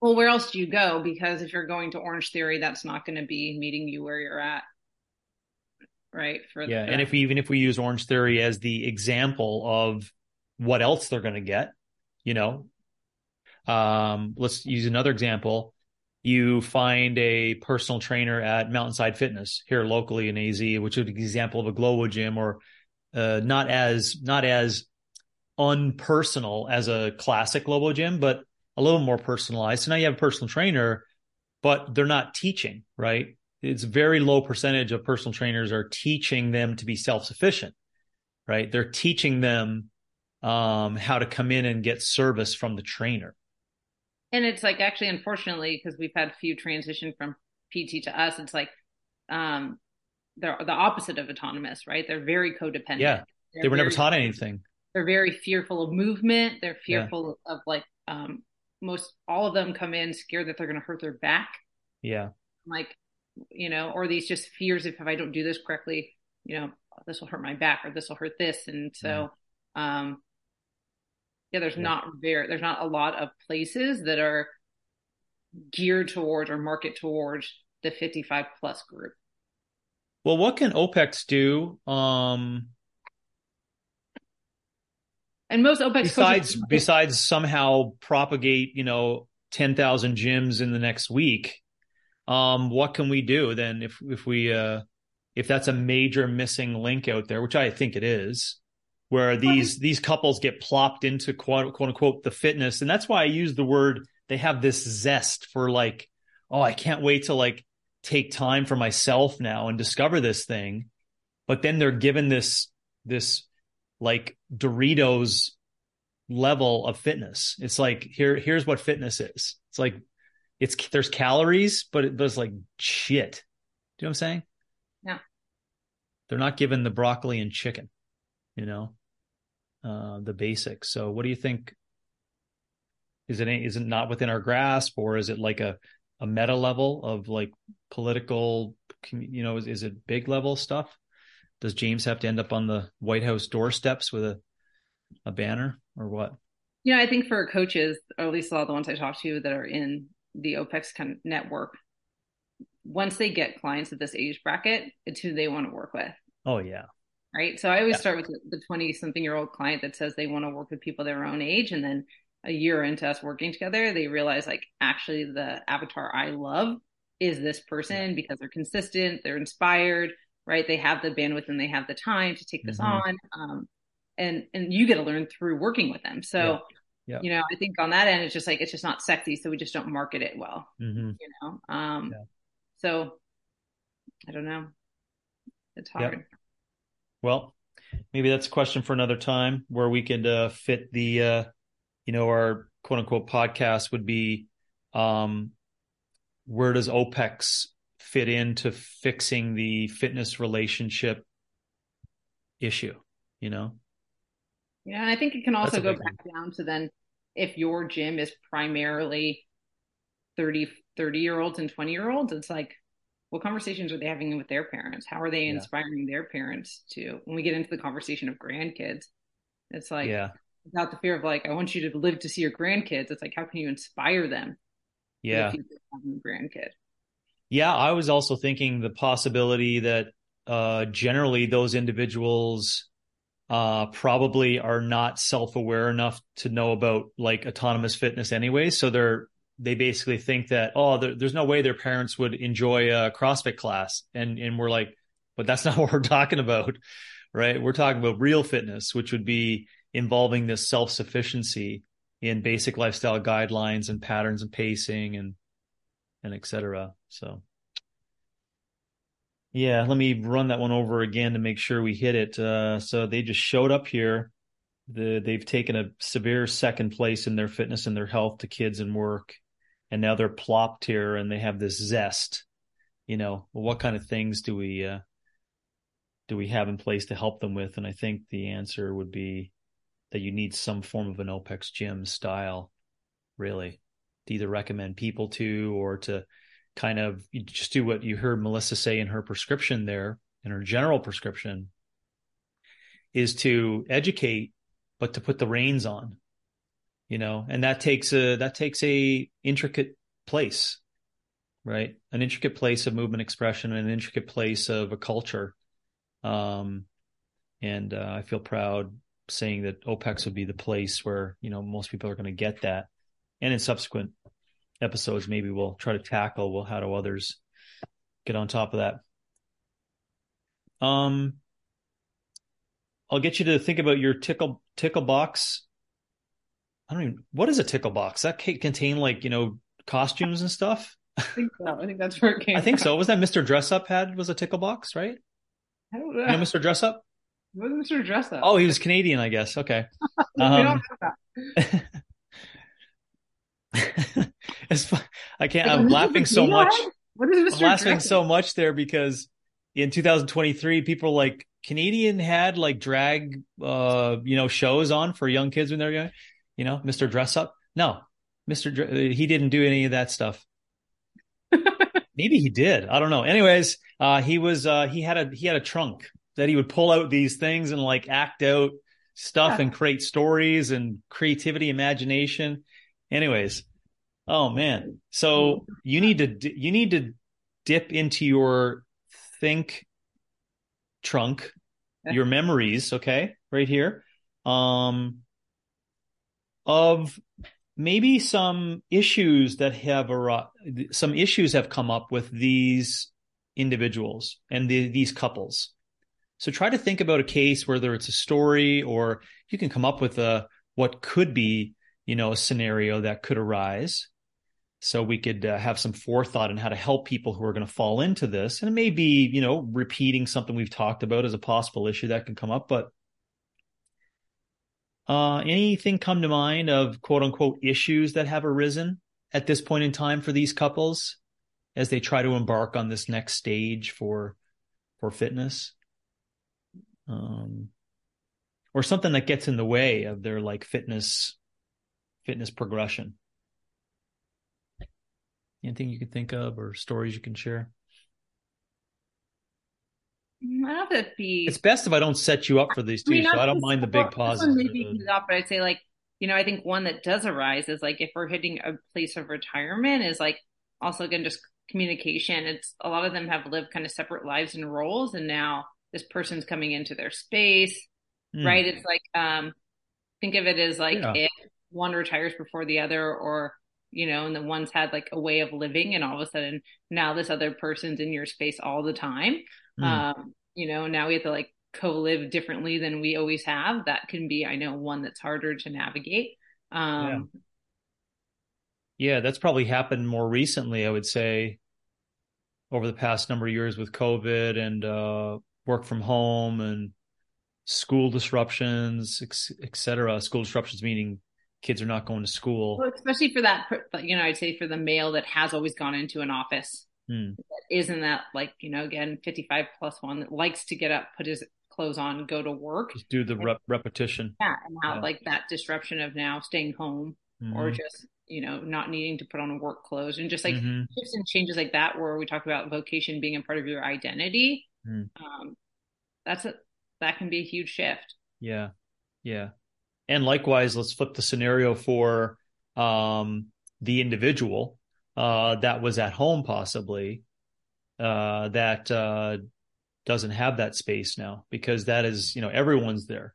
Well, where else do you go? Because if you're going to Orange Theory, that's not going to be meeting you where you're at. Right. For yeah. The, and if we, even if we use Orange Theory as the example of what else they're going to get, you know, um, let's use another example you find a personal trainer at Mountainside Fitness here locally in AZ, which is an example of a Globo gym or uh, not as not as unpersonal as a classic Globo gym, but a little more personalized. So now you have a personal trainer, but they're not teaching, right? It's very low percentage of personal trainers are teaching them to be self-sufficient, right? They're teaching them um, how to come in and get service from the trainer. And it's like actually, unfortunately, because we've had a few transition from PT to us, it's like um, they're the opposite of autonomous, right? They're very codependent. Yeah, they're they were very, never taught anything. They're very fearful of movement. They're fearful yeah. of like um, most all of them come in scared that they're going to hurt their back. Yeah, like you know, or these just fears if if I don't do this correctly, you know, this will hurt my back or this will hurt this, and so. Yeah. um yeah, there's yeah. not very there's not a lot of places that are geared towards or market towards the 55 plus group. Well, what can OPEX do? Um, and most OPEX besides coaches- besides somehow propagate, you know, 10,000 gyms in the next week. Um, what can we do then if if we uh if that's a major missing link out there, which I think it is? Where these these couples get plopped into quote, quote unquote the fitness. And that's why i use the word they have this zest for like oh i can't wait to like take time for myself now and discover this thing. But then they're given this this like doritos level of fitness. It's like here here's what fitness is. It's like it's there's calories but it does like shit. Do you know what i'm saying? Yeah. They're not given the broccoli and chicken you know uh, the basics. So, what do you think? Is it is it not within our grasp, or is it like a a meta level of like political? You know, is, is it big level stuff? Does James have to end up on the White House doorsteps with a a banner, or what? Yeah, I think for coaches, or at least a lot of the ones I talk to that are in the OPEX kind of network, once they get clients at this age bracket, it's who they want to work with. Oh yeah, right? So I always yeah. start with the 20 something year old client that says they want to work with people their own age. And then a year into us working together, they realize like actually the avatar I love is this person yeah. because they're consistent, they're inspired, right? They have the bandwidth and they have the time to take this mm-hmm. on. Um, and, and you get to learn through working with them. So, yeah. You know, I think on that end, it's just like, it's just not sexy. So we just don't market it well, mm-hmm. you know? Um, so I don't know. It's hard. Well, maybe that's a question for another time where we could uh, fit the, uh, you know, our quote unquote podcast would be, um, where does OPEX fit into fixing the fitness relationship issue? You know? Yeah, and I think it can also go back one. down to then if your gym is primarily 30, 30 year olds and 20 year olds, it's like, what conversations are they having with their parents? How are they yeah. inspiring their parents to, when we get into the conversation of grandkids, it's like, yeah. without the fear of like, I want you to live to see your grandkids. It's like, how can you inspire them? Yeah. grandkid. Yeah. I was also thinking the possibility that, uh, generally those individuals, uh, probably are not self-aware enough to know about like autonomous fitness anyway. So they're, they basically think that oh there, there's no way their parents would enjoy a CrossFit class, and and we're like, but that's not what we're talking about, right? We're talking about real fitness, which would be involving this self sufficiency in basic lifestyle guidelines and patterns and pacing and and etc. So. Yeah, let me run that one over again to make sure we hit it. Uh, so they just showed up here. The, they've taken a severe second place in their fitness and their health to kids and work and now they're plopped here and they have this zest you know what kind of things do we uh, do we have in place to help them with? And i think the answer would be that you need some form of an opex gym style really to either recommend people to or to kind of just do what you heard melissa say in her prescription there in her general prescription is to educate but to put the reins on you know, and that takes a that takes a intricate place, right? An intricate place of movement expression, an intricate place of a culture. Um, and uh, I feel proud saying that OPEX would be the place where you know most people are going to get that. And in subsequent episodes, maybe we'll try to tackle well how do others get on top of that. Um, I'll get you to think about your tickle tickle box I don't even. What is a tickle box? That contain like you know costumes and stuff. I think so. I think that's where it came. I think from. so. Was that Mr. Dress Up had was a tickle box, right? I don't know. You know Mr. Dress Up? Was Mr. Dress Up? Oh, he was Canadian, I guess. Okay. we don't Um, have that. it's fun. I can't. I'm laughing so much. What is I'm Mr. laughing Dress so much there because in 2023, people like Canadian had like drag, uh, you know, shows on for young kids when they're young. You know, Mr. Dress Up. No, Mr. Dr- uh, he didn't do any of that stuff. Maybe he did. I don't know. Anyways, uh, he was uh, he had a he had a trunk that he would pull out these things and like act out stuff and create stories and creativity, imagination. Anyways, oh man. So you need to you need to dip into your think trunk, your memories, okay, right here, um, of maybe some issues that have ar- some issues have come up with these individuals and the, these couples. So try to think about a case, whether it's a story or you can come up with a what could be, you know, a scenario that could arise. So we could uh, have some forethought in how to help people who are going to fall into this, and it may be, you know, repeating something we've talked about as a possible issue that can come up. But uh, anything come to mind of quote unquote issues that have arisen at this point in time for these couples as they try to embark on this next stage for for fitness? Um, or something that gets in the way of their like fitness fitness progression. Anything you can think of or stories you can share? Mm, I don't know if it'd be. It's best if I don't set you up for these I two, mean, so I don't mind the big pauses. Maybe up, but I'd say like you know I think one that does arise is like if we're hitting a place of retirement is like also again just communication. It's a lot of them have lived kind of separate lives and roles, and now this person's coming into their space, Hmm. right? It's like um think of it as like Yeah. if one retires before the other, or you know, and the one's had like a way of living, and all of a sudden now this other person's in your space all the time Hmm. um you know now we have to like co-live differently than we always have that can be i know one that's harder to navigate um Yeah, that's probably happened more recently, I would say, over the past number of years with COVID and uh, work from home and school disruptions, et cetera. School disruptions meaning kids are not going to school. well, especially for that you know i'd say for the male that has always gone into an office That isn't that like you know again 55 plus one that likes to get up put his clothes on go to work Just do the rep- repetition. yeah and have Yeah. like that disruption of now staying home or Mhm. just you know not needing to put on work clothes and just like Mhm. shifts and changes like that where we talk about vocation being a part of your identity Mm. um that's a that can be a huge shift Yeah. Yeah. And likewise, let's flip the scenario for um, the individual uh, that was at home, possibly, uh, that uh, doesn't have that space now because that is, you know, everyone's there,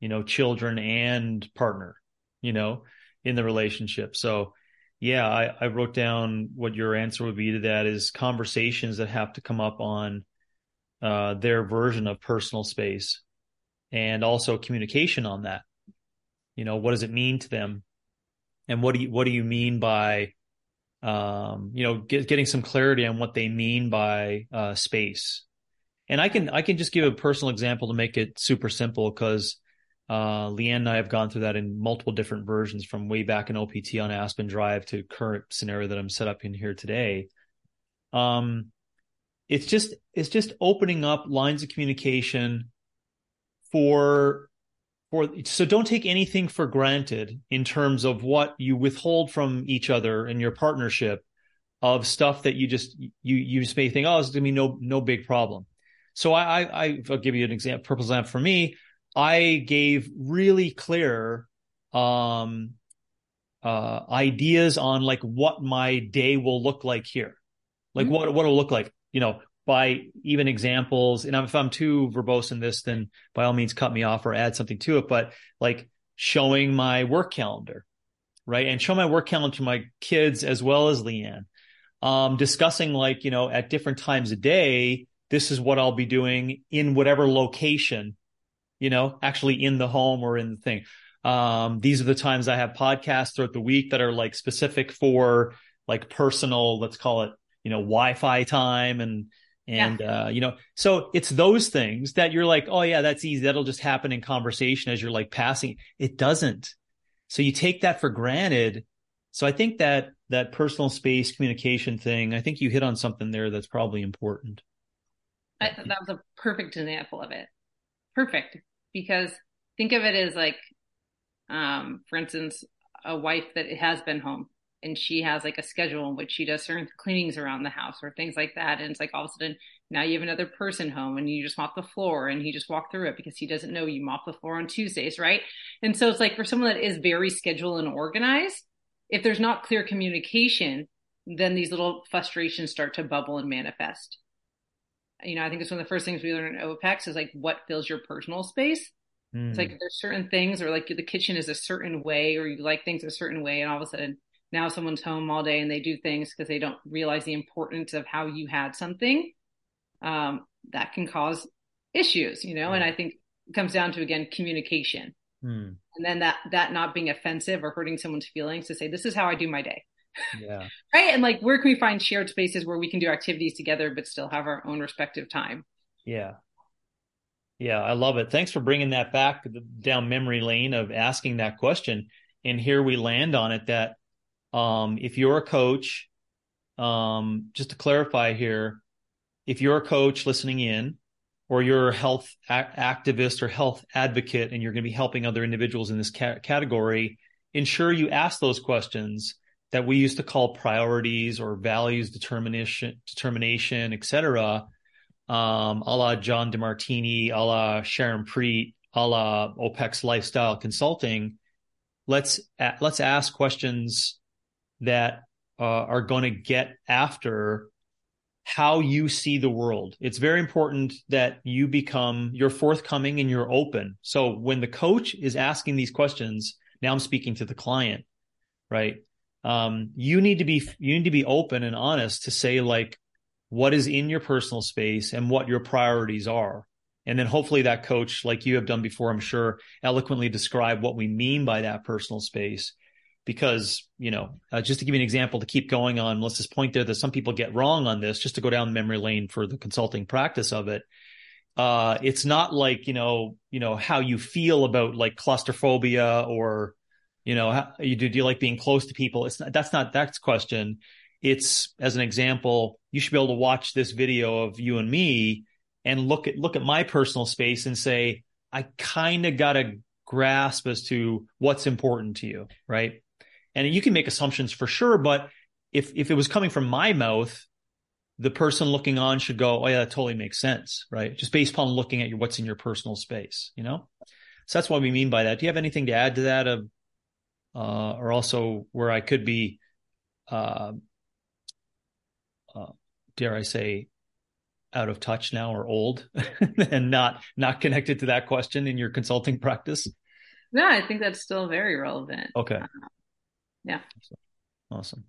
you know, children and partner, you know, in the relationship. So, yeah, I, I wrote down what your answer would be to that is conversations that have to come up on uh, their version of personal space and also communication on that. You know, what does it mean to them? And what do you, what do you mean by, um, you know, get, getting some clarity on what they mean by, uh, space. And I can, I can just give a personal example to make it super simple because, uh, Leanne and I have gone through that in multiple different versions from way back in OPT on Aspen Drive to current scenario that I'm set up in here today. Um, it's just, it's just opening up lines of communication for for so don't take anything for granted in terms of what you withhold from each other in your partnership of stuff that you just you you just may think oh it's gonna be no no big problem. So i i i'll give you an example purple example for me. I gave really clear um uh ideas on like what my day will look like here. Like Mhm. what what it'll look like you know by even examples and if i'm too verbose in this then by all means cut me off or add something to it but like showing my work calendar right? And show my work calendar to my kids as well as leanne. Um discussing like you know at different times a day this is what i'll be doing in whatever location you know actually in the home or in the thing. Um, these are the times I have podcasts throughout the week that are like specific for like personal, let's call it, you know, Wi-Fi time and and yeah. uh, you know, so it's those things that you're like, oh yeah, that's easy. That'll just happen in conversation as you're like passing. It doesn't. So you take that for granted. So I think that that personal space communication thing, I think you hit on something there that's probably important. I, that was a perfect example of it. Perfect. Because think of it as like, um, for instance, a wife that has been home and she has like a schedule in which she does certain cleanings around the house or things like that. And it's like all of a sudden now you have another person home and you just mop the floor and he just walked through it because he doesn't know you mop the floor on Tuesdays, right? And so it's like for someone that is very scheduled and organized, if there's not clear communication, then these little frustrations start to bubble and manifest. You know, I think it's one of the first things we learn in OPEX is like what fills your personal space. Mm. It's like hmm. there's certain things, or like the kitchen is a certain way, or you like things a certain way, and all of a sudden now someone's home all day and they do things because they don't realize the importance of how you had something. Um, that can cause issues, you know. And I think it comes down to again communication. Hmm. And then that that not being offensive or hurting someone's feelings to say, this is how I do my day. Yeah. right. And like where can we find shared spaces where we can do activities together but still have our own respective time? Yeah. Yeah, I love it. Thanks for bringing that back down memory lane of asking that question. And here we land on it that um, if you're a coach, um, just to clarify here, if you're a coach listening in, or you're a health activist or health advocate and you're going to be helping other individuals in this ca- category, ensure you ask those questions that we used to call priorities or values determination, determination, et cetera, um, a la John DeMartini, a la Sharon Preet, a la OPEX Lifestyle Consulting. Let's let's ask questions that uh, are going to get after how you see the world. It's very important that you become, you're forthcoming and you're open. So when the coach is asking these questions, now I'm speaking to the client, right? Um, you need to be, you need to be open and honest to say like what is in your personal space and what your priorities are. And then hopefully that coach, like you have done before, I'm sure eloquently describe what we mean by that personal space because you know uh, just to give you an example to keep going on just point there that some people get wrong on this just to go down memory lane for the consulting practice of it. Uh, it's not like you know you know how you feel about like claustrophobia or you know how, you do, do you like being close to people? It's not that's not that question. It's as an example you should be able to watch this video of you and me and look at look at my personal space and say i kind of got a grasp as to what's important to you right and you can make assumptions for sure, but if if it was coming from my mouth, the person looking on should go, "Oh yeah, that totally makes sense," right? Just based upon looking at your, what's in your personal space, you know. So that's what we mean by that. Do you have anything to add to that, uh, uh, or also where I could be, uh, uh, dare I say, out of touch now or old, and not not connected to that question in your consulting practice? No, I think that's still very relevant. Okay. Yeah. Awesome.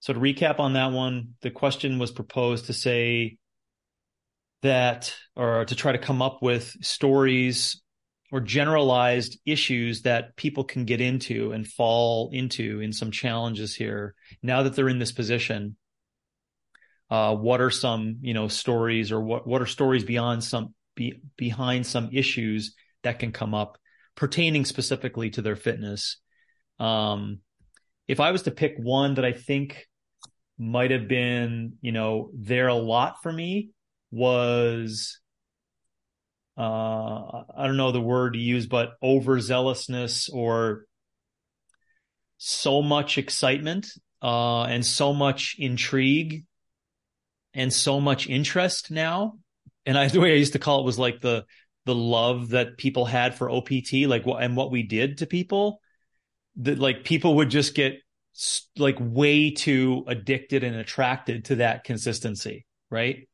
So to recap on that one, the question was proposed to say that, or to try to come up with stories or generalized issues that people can get into and fall into in some challenges here. Now that they're in this position, uh, what are some, you know, stories or what, what are stories beyond some, be, behind some issues that can come up pertaining specifically to their fitness. Um, if I was to pick one that I think might have been, you know, there a lot for me was, uh, I don't know the word to use, but overzealousness or so much excitement, uh, and so much intrigue and so much interest now. And I, the way I used to call it was like the, the love that people had for OPT, like what and what we did to people, that like people would just get like way too addicted and attracted to that consistency, right?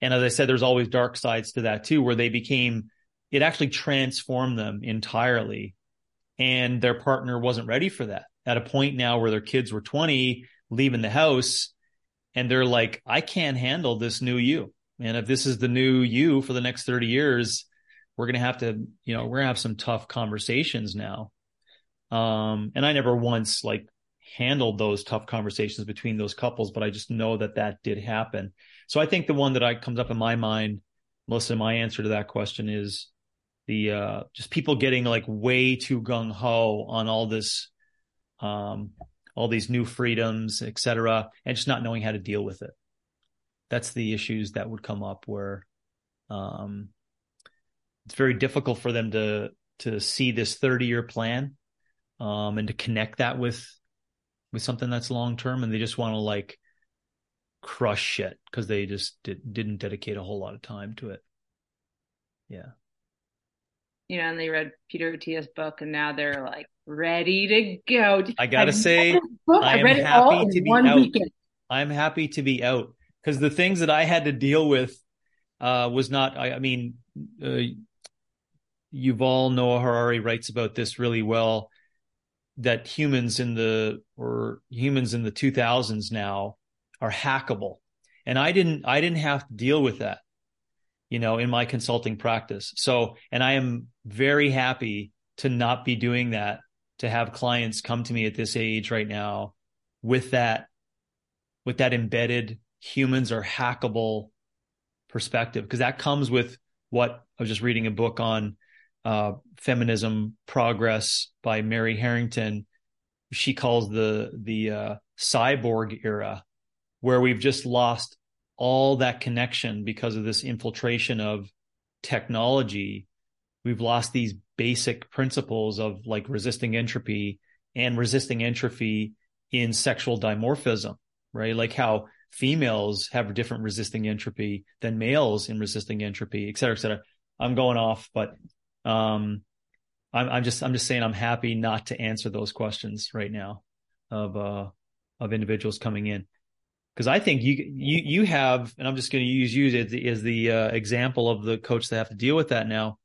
And as I said, there's always dark sides to that too, where they became, it actually transformed them entirely. And their partner wasn't ready for that at a point now where their kids were 20, leaving the house, and they're like, I can't handle this new you. And if this is the new you for the next 30 years, we're going to have to, you know, we're going to have some tough conversations now. Um, and I never once like handled those tough conversations between those couples, but I just know that that did happen. So I think the one that I comes up in my mind, Melissa, my answer to that question is the uh, just people getting like way too gung ho on all this, um, all these new freedoms, et cetera, and just not knowing how to deal with it. That's the issues that would come up where, um, it's very difficult for them to to see this 30 year plan um, and to connect that with with something that's long term and they just want to like crush shit because they just did, didn't dedicate a whole lot of time to it. Yeah. You know and they read peter attia's book and now they're like ready to go. I gotta say i am happy to be out. weekend. i'm happy to be out because the things that i had to deal with uh, was not i, I mean uh, Yuval Noah Harari writes about this really well that humans in the or humans in the 2000s now are hackable. And i didn't i didn't have to deal with that you know in my consulting practice. So and i am very happy to not be doing that to have clients come to me at this age right now with that with that embedded humans are hackable perspective. Because that comes with what i was just reading a book on uh, feminism progress by Mary Harrington. She calls the the uh, cyborg era, where we've just lost all that connection because of this infiltration of technology. We've lost these basic principles of like resisting entropy and resisting entropy in sexual dimorphism, right? Like how females have different resisting entropy than males in resisting entropy, et cetera, et cetera. I'm going off, but um, I'm, I'm just I'm just saying I'm happy not to answer those questions right now of uh of individuals coming in because I think you you you have and I'm just going to use you as the, as the uh, example of the coach that have to deal with that now.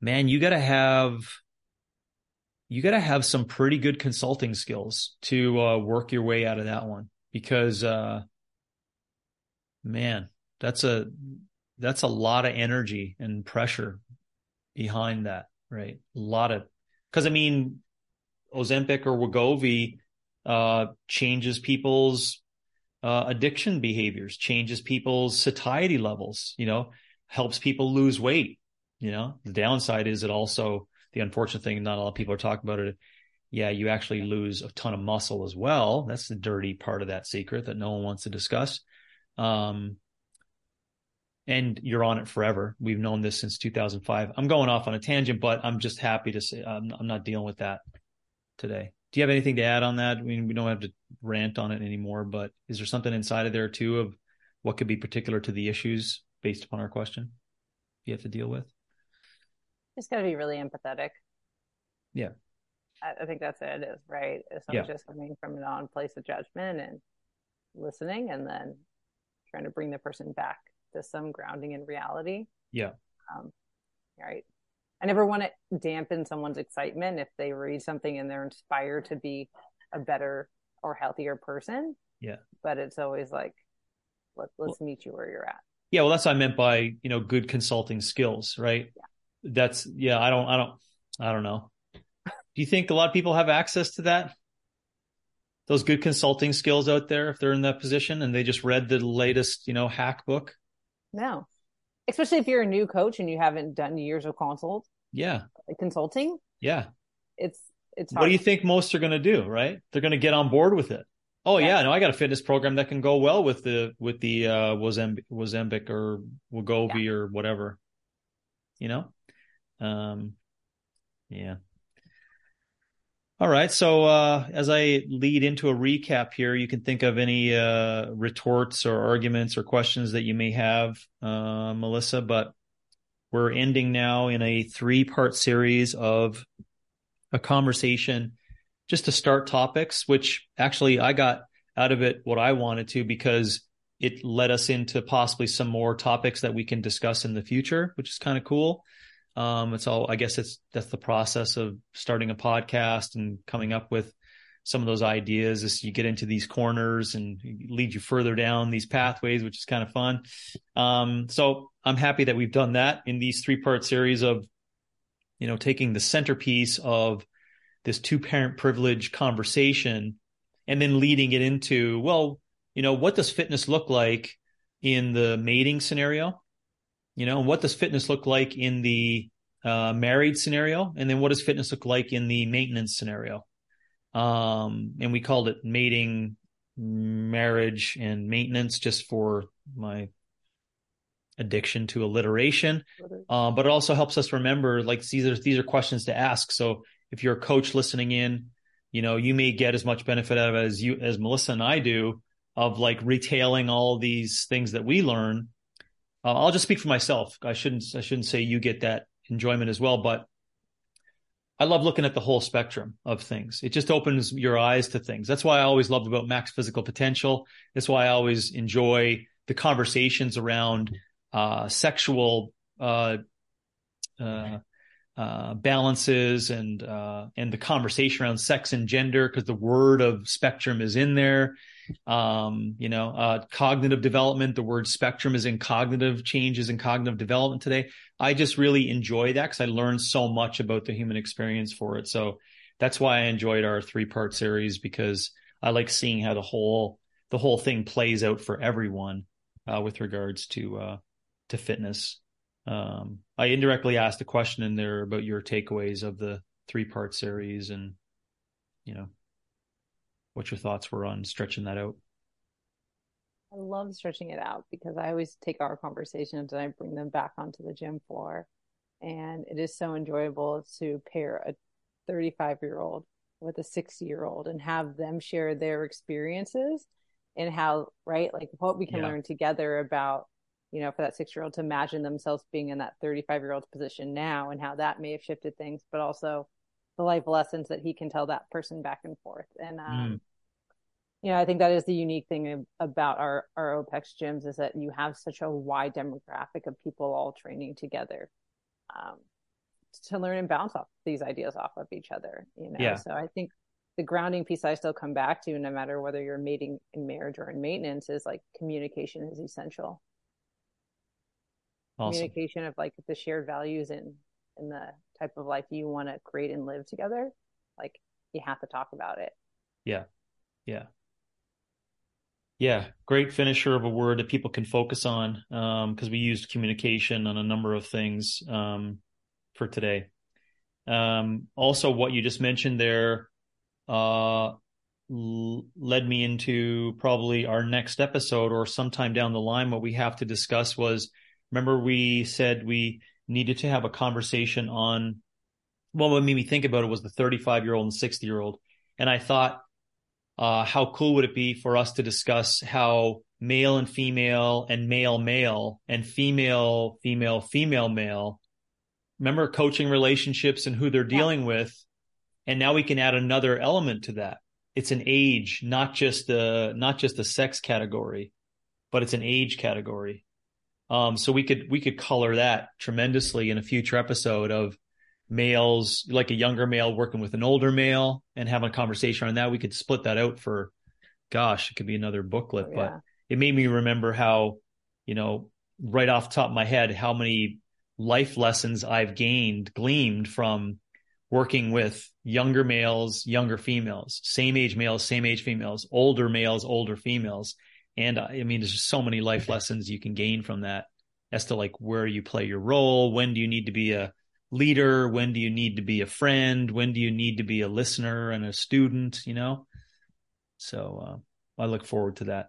Man, you got to have you got to have some pretty good consulting skills to uh, work your way out of that one because uh, man, that's a that's a lot of energy and pressure behind that, right? A lot of, because I mean, Ozempic or Wegovy uh, changes people's uh, addiction behaviors, changes people's satiety levels, you know, helps people lose weight. You know, the downside is it also, the unfortunate thing, not a lot of people are talking about it. Yeah, you actually lose a ton of muscle as well. That's the dirty part of that secret that no one wants to discuss. Um, and you're on it forever. We've known this since 2005. I'm going off on a tangent, but I'm just happy to say I'm, I'm not dealing with that today. Do you have anything to add on that? I mean, we don't have to rant on it anymore, but is there something inside of there too of what could be particular to the issues based upon our question you have to deal with? Just got to be really empathetic. Yeah. I, I think that's it is right. It's not yeah. just coming from a non place of judgment and listening and then trying to bring the person back to some grounding in reality. Yeah. Um, right. I never want to dampen someone's excitement if they read something and they're inspired to be a better or healthier person. Yeah. But it's always like, let, let's well, meet you where you're at. Yeah. Well, that's what I meant by, you know, good consulting skills, right? Yeah. That's, yeah, I don't, I don't, I don't know. Do you think a lot of people have access to that? Those good consulting skills out there, if they're in that position and they just read the latest, you know, hack book? No. Especially if you're a new coach and you haven't done years of consult. Yeah. Consulting. Yeah. It's it's hard. What do you think most are going to do, right? They're going to get on board with it. Oh yeah. yeah, no, I got a fitness program that can go well with the with the uh Wozembic, Wozembic or Wegovy yeah. or whatever. You know? Um yeah. All right. So uh, as I lead into a recap here, you can think of any uh, retorts or arguments or questions that you may have, uh, Melissa. But we're ending now in a three part series of a conversation just to start topics, which actually I got out of it what I wanted to because it led us into possibly some more topics that we can discuss in the future, which is kind of cool. Um, it's all, I guess it's, that's the process of starting a podcast and coming up with some of those ideas as you get into these corners and lead you further down these pathways, which is kind of fun. Um, so I'm happy that we've done that in these three part series of, you know, taking the centerpiece of this two parent privilege conversation and then leading it into, well, you know, what does fitness look like in the mating scenario? You know, what does fitness look like in the uh, married scenario? And then what does fitness look like in the maintenance scenario? Um, and we called it mating, marriage, and maintenance just for my addiction to alliteration. Uh, but it also helps us remember like these are these are questions to ask. So if you're a coach listening in, you know, you may get as much benefit out of it as you as Melissa and I do of like retailing all these things that we learn. Uh, I'll just speak for myself. I shouldn't I shouldn't say you get that enjoyment as well, but I love looking at the whole spectrum of things. It just opens your eyes to things. That's why I always loved about max physical potential. That's why I always enjoy the conversations around uh, sexual uh, uh, uh, balances and uh, and the conversation around sex and gender because the word of spectrum is in there. Um, you know, uh, cognitive development. The word spectrum is in cognitive changes in cognitive development today. I just really enjoy that because I learned so much about the human experience for it. So that's why I enjoyed our three part series because I like seeing how the whole the whole thing plays out for everyone uh, with regards to uh, to fitness um, I indirectly asked a question in there about your takeaways of the three part series and, you know, what your thoughts were on stretching that out. I love stretching it out because I always take our conversations and I bring them back onto the gym floor. And it is so enjoyable to pair a 35 year old with a 60 year old and have them share their experiences and how, right, like what we can yeah. learn together about you know, for that six year old to imagine themselves being in that 35 year old's position now and how that may have shifted things, but also the life lessons that he can tell that person back and forth. And, um, mm. you know, I think that is the unique thing about our, our OPEX gyms is that you have such a wide demographic of people all training together. Um, to learn and bounce off these ideas off of each other, you know? Yeah. So I think the grounding piece I still come back to, no matter whether you're mating in marriage or in maintenance, is like communication is essential awesome. communication of like the shared values and and the type of life you want to create and live together like you have to talk about it. Yeah. Yeah. Yeah great finisher of a word that people can focus on because um, we used communication on a number of things um, for today. Um, also what you just mentioned there uh, l- led me into probably our next episode or sometime down the line what we have to discuss was remember we said we needed to have a conversation on well what made me think about it was the 35 year old and 60 year old and i thought uh, how cool would it be for us to discuss how male and female and male male and female female female male remember coaching relationships and who they're dealing yeah. with? And now we can add another element to that. It's an age not just a not just a sex category but it's an age category um, so we could we could color that tremendously in a future episode of males, like a younger male working with an older male, and having a conversation on that. We could split that out for, gosh, it could be another booklet. Oh, yeah. But it made me remember how, you know, right off top of my head, how many life lessons I've gained, gleamed from working with younger males, younger females, same age males, same age females, older males, older females, and I mean, there's just so many life lessons you can gain from that as to like where you play your role. When do you need to be a leader? When do you need to be a friend? When do you need to be a listener and a student? You know? So, uh, I look forward to that.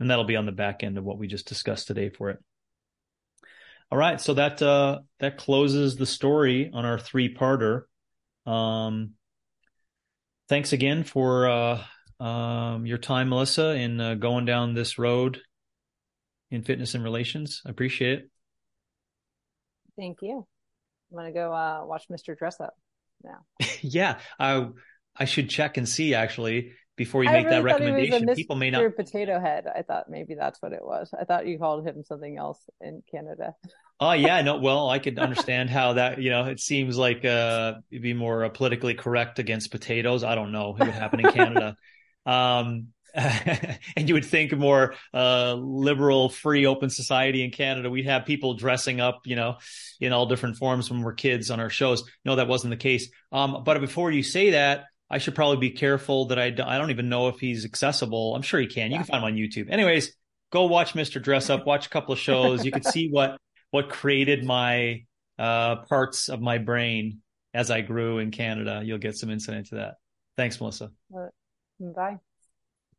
And that'll be on the back end of what we just discussed today for it. All right. So that, uh, that closes the story on our three parter. Um, thanks again for, uh, um, your time, Melissa, in uh, going down this road in fitness and relations. I appreciate it. Thank you. I'm gonna go uh, watch Mr. Dressup now. yeah, I I should check and see actually before you make really that recommendation. People may not potato head. I thought maybe that's what it was. I thought you called him something else in Canada. oh yeah, no. Well, I could understand how that. You know, it seems like uh, it'd be more uh, politically correct against potatoes. I don't know what would happen in Canada. Um, and you would think a more uh, liberal, free, open society in Canada, we'd have people dressing up, you know, in all different forms when we're kids on our shows. No, that wasn't the case. Um, but before you say that, I should probably be careful that I, I don't even know if he's accessible. I'm sure he can. You can find him on YouTube. Anyways, go watch Mr. Dressup, watch a couple of shows. You can see what what created my uh, parts of my brain as I grew in Canada. You'll get some insight into that. Thanks, Melissa. Bye.